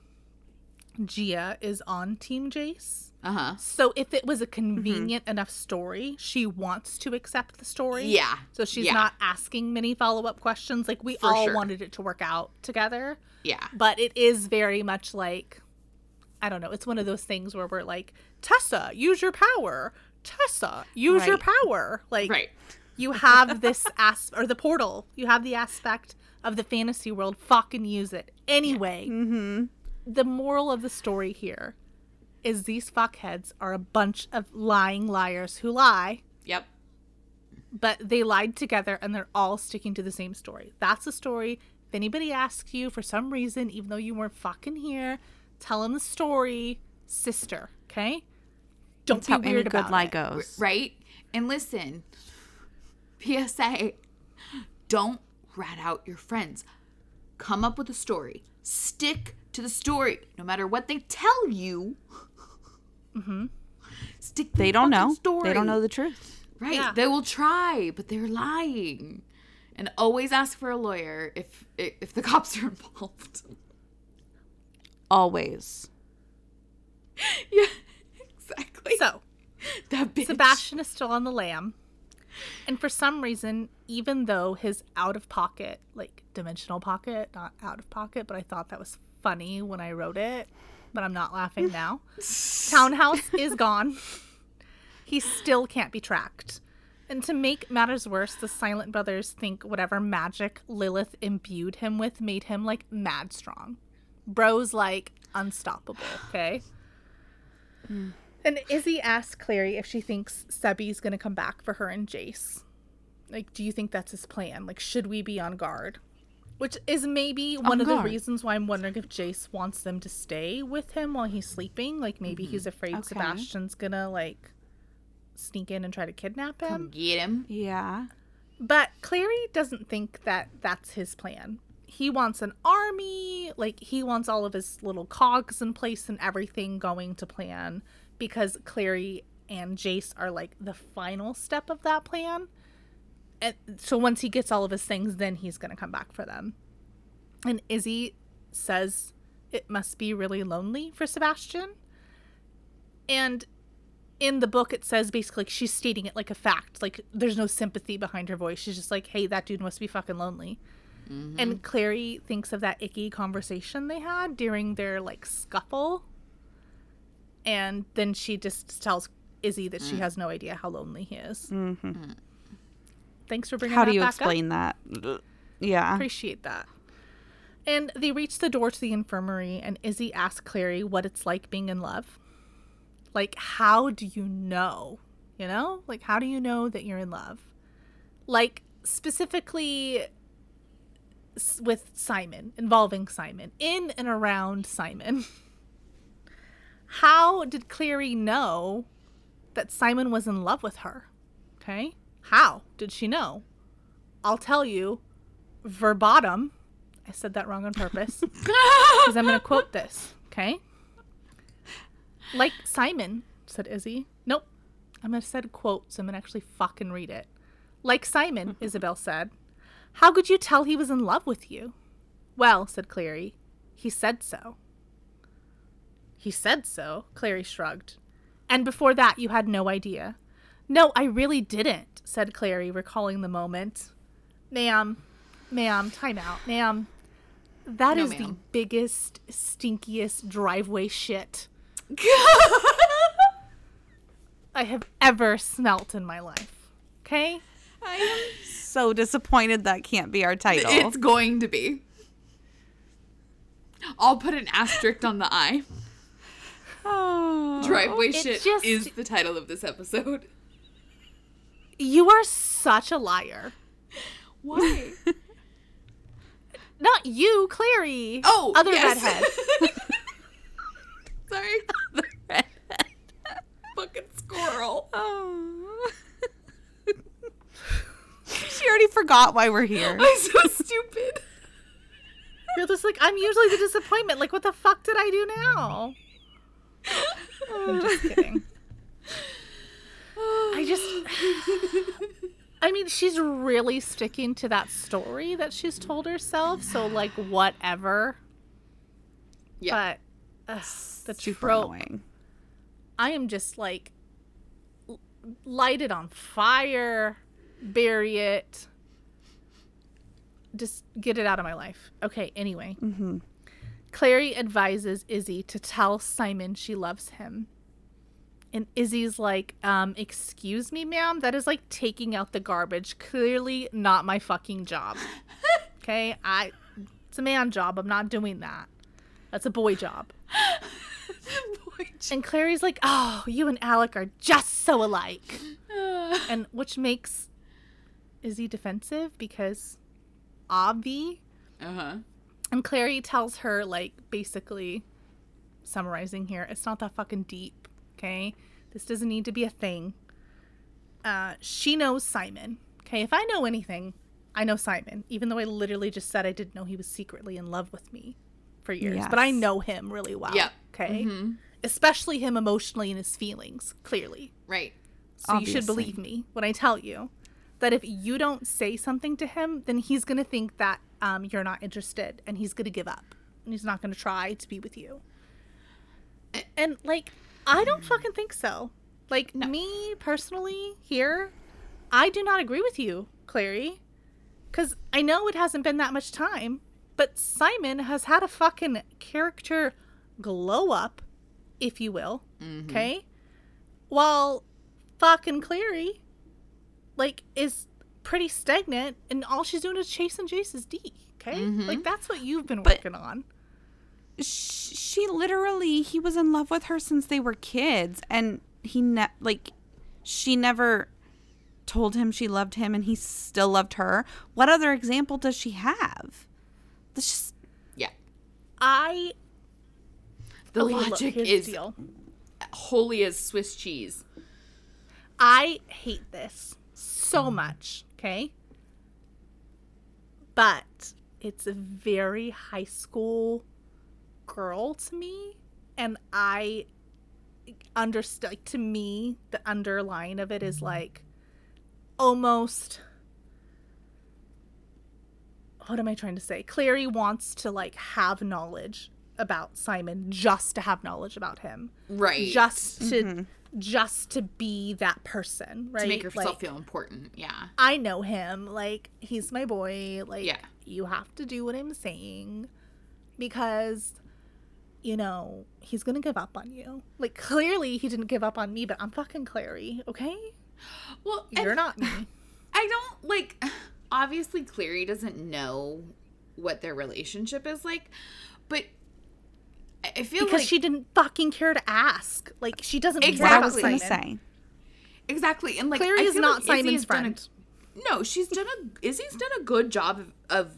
Jia is on Team Jace.
Uh huh.
So if it was a convenient enough story, she wants to accept the story.
Yeah.
So she's
Yeah.
not asking many follow up questions. Like we
For
all
sure.
wanted it to work out together.
Yeah.
But it is very much like I don't know, it's one of those things where we're like, Tessa, use your power. Tessa, use your power. Like
Right.
you have this *laughs* as or the portal. You have the aspect of the fantasy world. Fucking use it anyway.
Mm-hmm.
The moral of the story here is these fuckheads are a bunch of lying liars who lie,
Yep.
but they lied together and they're all sticking to the same story. That's the story. If anybody asks you for some reason, even though you weren't fucking here, tell them the story, sister. Okay. Don't
That's how
be
any
weird
good
about
lie
it.
goes.
Right? And listen, PSA, don't rat out your friends. Come up with a story. Stick to the story. No matter what they tell you. Mm-hmm. Stick to
They
the
don't know.
Story.
They don't know the truth.
Right.
Yeah.
They will try, but they're lying. And always ask for a lawyer if if the *laughs* cops are involved.
Always. *laughs*
yeah. Exactly.
So. *laughs* Sebastian is still on the lam. And for some reason, even though his out of pocket, like dimensional pocket, not out of pocket, but I thought that was funny when I wrote it, but I'm not laughing *laughs* now. Townhouse is gone. He still can't be tracked. And to make matters worse, the Silent Brothers think whatever magic Lilith imbued him with made him like mad strong. Bro's like unstoppable, okay? Mm. And Izzy asks Clary if she thinks Sebby's gonna come back for her and Jace. Like, do you think that's his plan? Like, should we be on guard? Which is maybe one of
guard.
the reasons why I'm wondering if Jace wants them to stay with him while he's sleeping. Like, maybe he's mm-hmm. afraid
Okay.
Sebastian's gonna like sneak in and try to kidnap
Come
him.
get him.
Yeah.
But Clary doesn't think that that's his plan. He wants an army, like he wants all of his little cogs in place and everything going to plan because Clary and Jace are like the final step of that plan. And so once he gets all of his things, then he's going to come back for them. And Izzy says it must be really lonely for Sebastian. And in the book it says basically like, she's stating it like a fact like there's no sympathy behind her voice she's just like hey that dude must be fucking lonely mm-hmm. and clary thinks of that icky conversation they had during their like scuffle and then she just tells izzy that she has no idea how lonely he is.
Mm-hmm.
thanks for bringing that up.
How
that
do you
back
explain that? Yeah.
appreciate that. And they reach the door to the infirmary and izzy asks clary what it's like being in love. Like how do you know? You know? Like how do you know that you're in love? Like specifically with simon involving simon in and around simon *laughs* how did clary know that simon was in love with her okay how did she know i'll tell you verbatim i said that wrong on purpose *laughs* because i'm going to quote this okay like Simon, said Izzy. Nope. I'm going to said quote, so I'm going to actually fucking read it. Like Simon, *laughs* Isabelle said. How could you tell he was in love with you? Well, said Clary, he said so. He said so, Clary shrugged. And before that, you had no idea. No, I really didn't, said Clary, recalling the moment. Ma'am, ma'am, time out. Ma'am, that
No,
is the biggest, stinkiest driveway shit *laughs* I have ever smelt in my life. Okay?
I am so disappointed that can't be our title.
It's going to be. I'll put an asterisk on the I.
Oh.
Driveway
It
shit
just-
is the title of this episode.
You are such a liar.
Why? *laughs*
Not you, Clary.
Oh,
other
yes.
redhead. *laughs*
Sorry. Other redhead. Fucking squirrel.
Oh. *laughs* she already forgot why we're here.
I'm so stupid.
You're just like, I'm usually the disappointment. Like, what the fuck did I do now? I'm just *laughs* kidding. I just. I mean, she's really sticking to that story that she's told herself. So, like, whatever.
Yeah.
But ugh, the
Super
trope.
annoying.
I am just like l- light it on fire, bury it, just get it out of my life. Okay, anyway.
Mm-hmm.
Clary advises Izzy to tell Simon she loves him. And Izzy's like, um, excuse me, ma'am, that is like taking out the garbage. Clearly not my fucking job. *laughs* Okay? I it's a man job. I'm not doing that. That's a boy job. *laughs*
Boy,
And Clary's like, "Oh, you and Alec are just so alike," *sighs* and which makes Izzy defensive because obvi.
Uh huh.
And Clary tells her, like, basically, summarizing here, it's not that fucking deep. Okay, this doesn't need to be a thing. Uh, she knows Simon. Okay, if I know anything, I know Simon. Even though I literally just said I didn't know he was secretly in love with me for years, but I know him really well.
Yep.
Okay,
Mhm.
especially him emotionally and his feelings. Clearly,
Right.
so you should believe me when I tell you that if you don't say something to him, then he's gonna think that um, you're not interested, and he's gonna give up, and he's not gonna try to be with you. And like, I don't fucking think so. Like me personally here, I do not agree with you, Clary, because I know it hasn't been that much time, but Simon has had a fucking character glow up, if you will. Okay, while fucking Clary, like, is pretty stagnant, and all she's doing is chasing Jace's D. Okay, mm-hmm. like that's what you've been
But-
working on.
She literally, he was in love with her since they were kids, and he ne- like, she never told him she loved him, and he still loved her. What other example does she have? This just
Yeah.
I
The
oh, okay,
logic
here's the
is
deal.
holy as Swiss cheese.
I hate this so much, okay? But it's a very high school girl to me, and I understand. Like, to me, the underline of it is mm-hmm. like almost. What am I trying to say? Clary wants to like have knowledge about Simon just to have knowledge about him
Right.
just to mm-hmm. Just to be that person right
to make yourself
Like,
feel important. Yeah.
i know him like he's my boy like
Yeah.
you have to do what i'm saying because you know he's gonna give up on you like clearly he didn't give up on me but i'm fucking clary okay *gasps*
Well,
you're not me *laughs*
I don't like. *sighs* Obviously, Clary doesn't know what their relationship is like, but I I feel
because
like
she didn't fucking care to ask like she doesn't
what
care
I
about
was gonna
Simon.
say.
exactly and like
clary is not
like
simon's
has done a-
friend
no, she's done a Izzy's done a good job of, of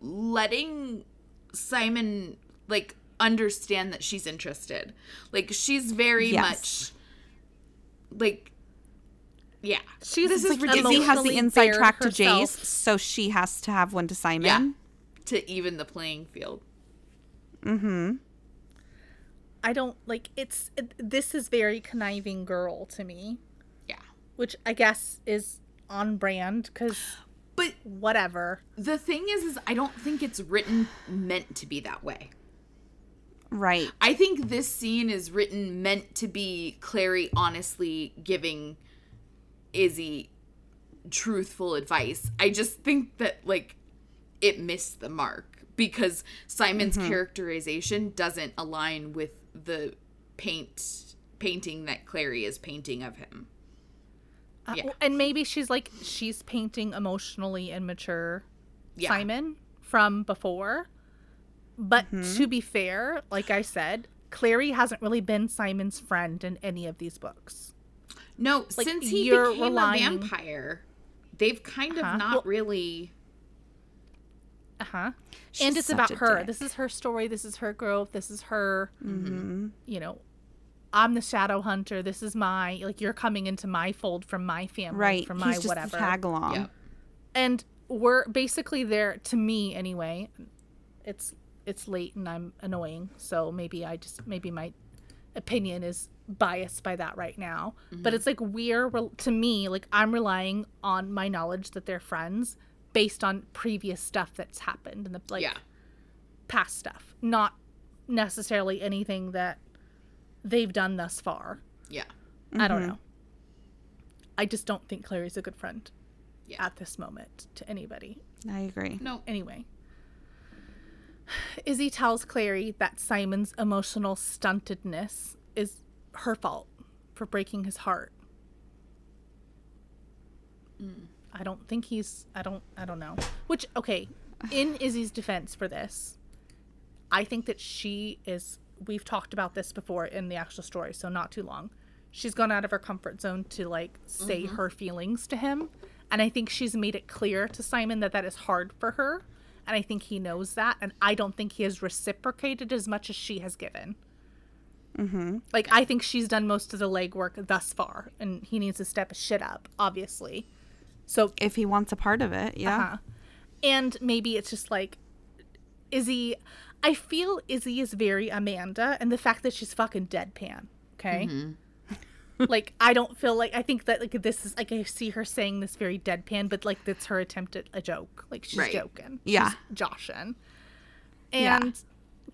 letting Simon like understand that she's interested. Like she's very
Yes.
much like yeah.
she's
This is
like,
ridiculous.
Izzy has the inside
bared
track to
herself.
Jace, so she has to have one to Simon.
Yeah. To even the playing field.
Mm-hmm.
I don't like it's it, this is very conniving girl to me,
Yeah.
which I guess is on brand cuz *gasps*
But
whatever.
the thing is is I don't think it's written meant to be that way.
Right.
I think this scene is written meant to be Clary honestly giving Izzy truthful advice. I just think that like it missed the mark because Simon's mm-hmm. characterization doesn't align with the paint painting that Clary is painting of him.
Uh,
Yeah.
And maybe she's like she's painting emotionally immature
Yeah.
Simon from before. But
Mm-hmm.
to be fair, like I said, Clary hasn't really been Simon's friend in any of these books.
No,
Like,
since he
you're
became
relying-
a vampire, they've kind of
Uh-huh.
not
Well-
really.
Uh huh.
She's
And it's about her.
dick.
This is her story. This is her growth. This is her.
Mm-hmm.
You know, I'm the shadow hunter. This is my like you're coming into my fold from my family,
Right.
from my
He's just
whatever.
tag along.
Yeah.
and we're basically there to me anyway it's it's late and i'm annoying so maybe i just maybe my opinion is biased by that right now but it's like we're to me like i'm relying on my knowledge that they're friends based on previous stuff that's happened and the like
yeah.
past stuff not necessarily anything that they've done thus far
Yeah.
i don't mm-hmm. know i just don't think clary's a good friend
Yeah.
at this moment to anybody
I agree.
No.
Anyway, *sighs* Izzy tells Clary that Simon's emotional stuntedness is her fault for breaking his heart. Mm. I don't think he's I don't I don't know. Which okay, in *sighs* Izzy's defense for this, I think that she is we've talked about this before in the actual story, so not too long. She's gone out of her comfort zone to like say her feelings to him, and I think she's made it clear to Simon that that is hard for her, and I think he knows that, and I don't think he has reciprocated as much as she has given. Mm-hmm. Like I think she's done most of the legwork thus far, and he needs to step his shit up, obviously. So
If he wants a part of it, yeah.
uh-huh. And maybe it's just like Izzy. I feel Izzy is very Amanda, and the fact that she's fucking deadpan. Okay. *laughs* like I don't feel like I think that like this is like I see her saying this very deadpan, but like that's her attempt at a joke. Like she's
Right.
joking.
Yeah.
She's joshing. And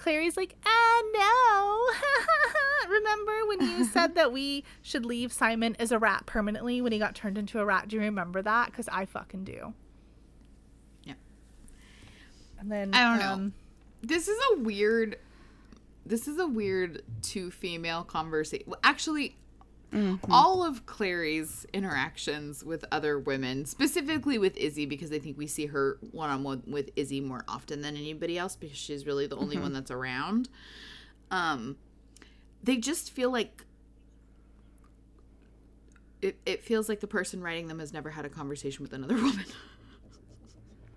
Clary's like, ah no. *laughs* remember when you said *laughs* that we should leave Simon as a rat permanently when he got turned into a rat? Do you remember that? Because I fucking do.
Yeah.
And then
I don't know.
um,
This is a weird. This is a weird two female conversation. Well, actually, all of Clary's interactions with other women, specifically with Izzy, because I think we see her one on one with Izzy more often than anybody else because she's really the only one that's around. Um, they just feel like it, it feels like the person writing them has never had a conversation with another *laughs* woman.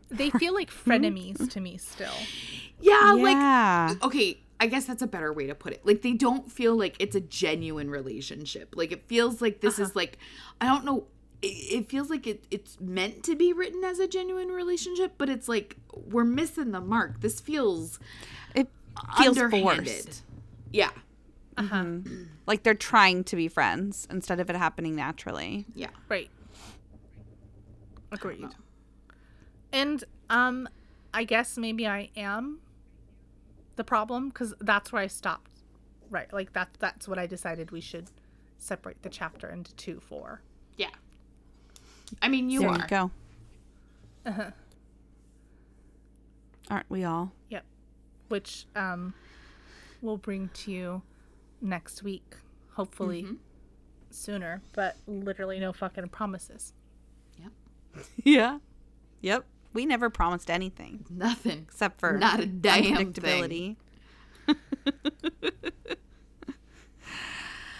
They feel like frenemies to me still.
yeah, like okay i guess that's a better way to put it like they don't feel like it's a genuine relationship like it feels like this is like i don't know it, it feels like it, it's meant to be written as a genuine relationship but it's like we're missing the mark this feels
it feels
underhanded
forced.
yeah Uh huh.
Like they're trying to be friends instead of it happening naturally.
yeah
Right. Agreed. And um I guess maybe I am the problem cuz that's where I stopped. Right. Like that that's what I decided we should separate the chapter into two for.
yeah i mean you
there
are
you go.
Uh-huh.
Aren't we all?
Yep. Which um we'll bring to you next week, hopefully sooner, but literally no fucking promises. Yep. *laughs*
yeah. Yep. We never promised anything
nothing
except for
Not a damn thing.
unpredictability. *laughs*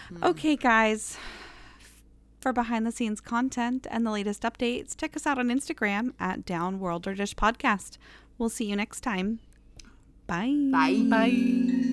Hmm. okay, guys. For behind the scenes content and the latest updates, check us out on Instagram at Downworlder Dish Podcast. We'll see you next time. Bye.
bye
Bye.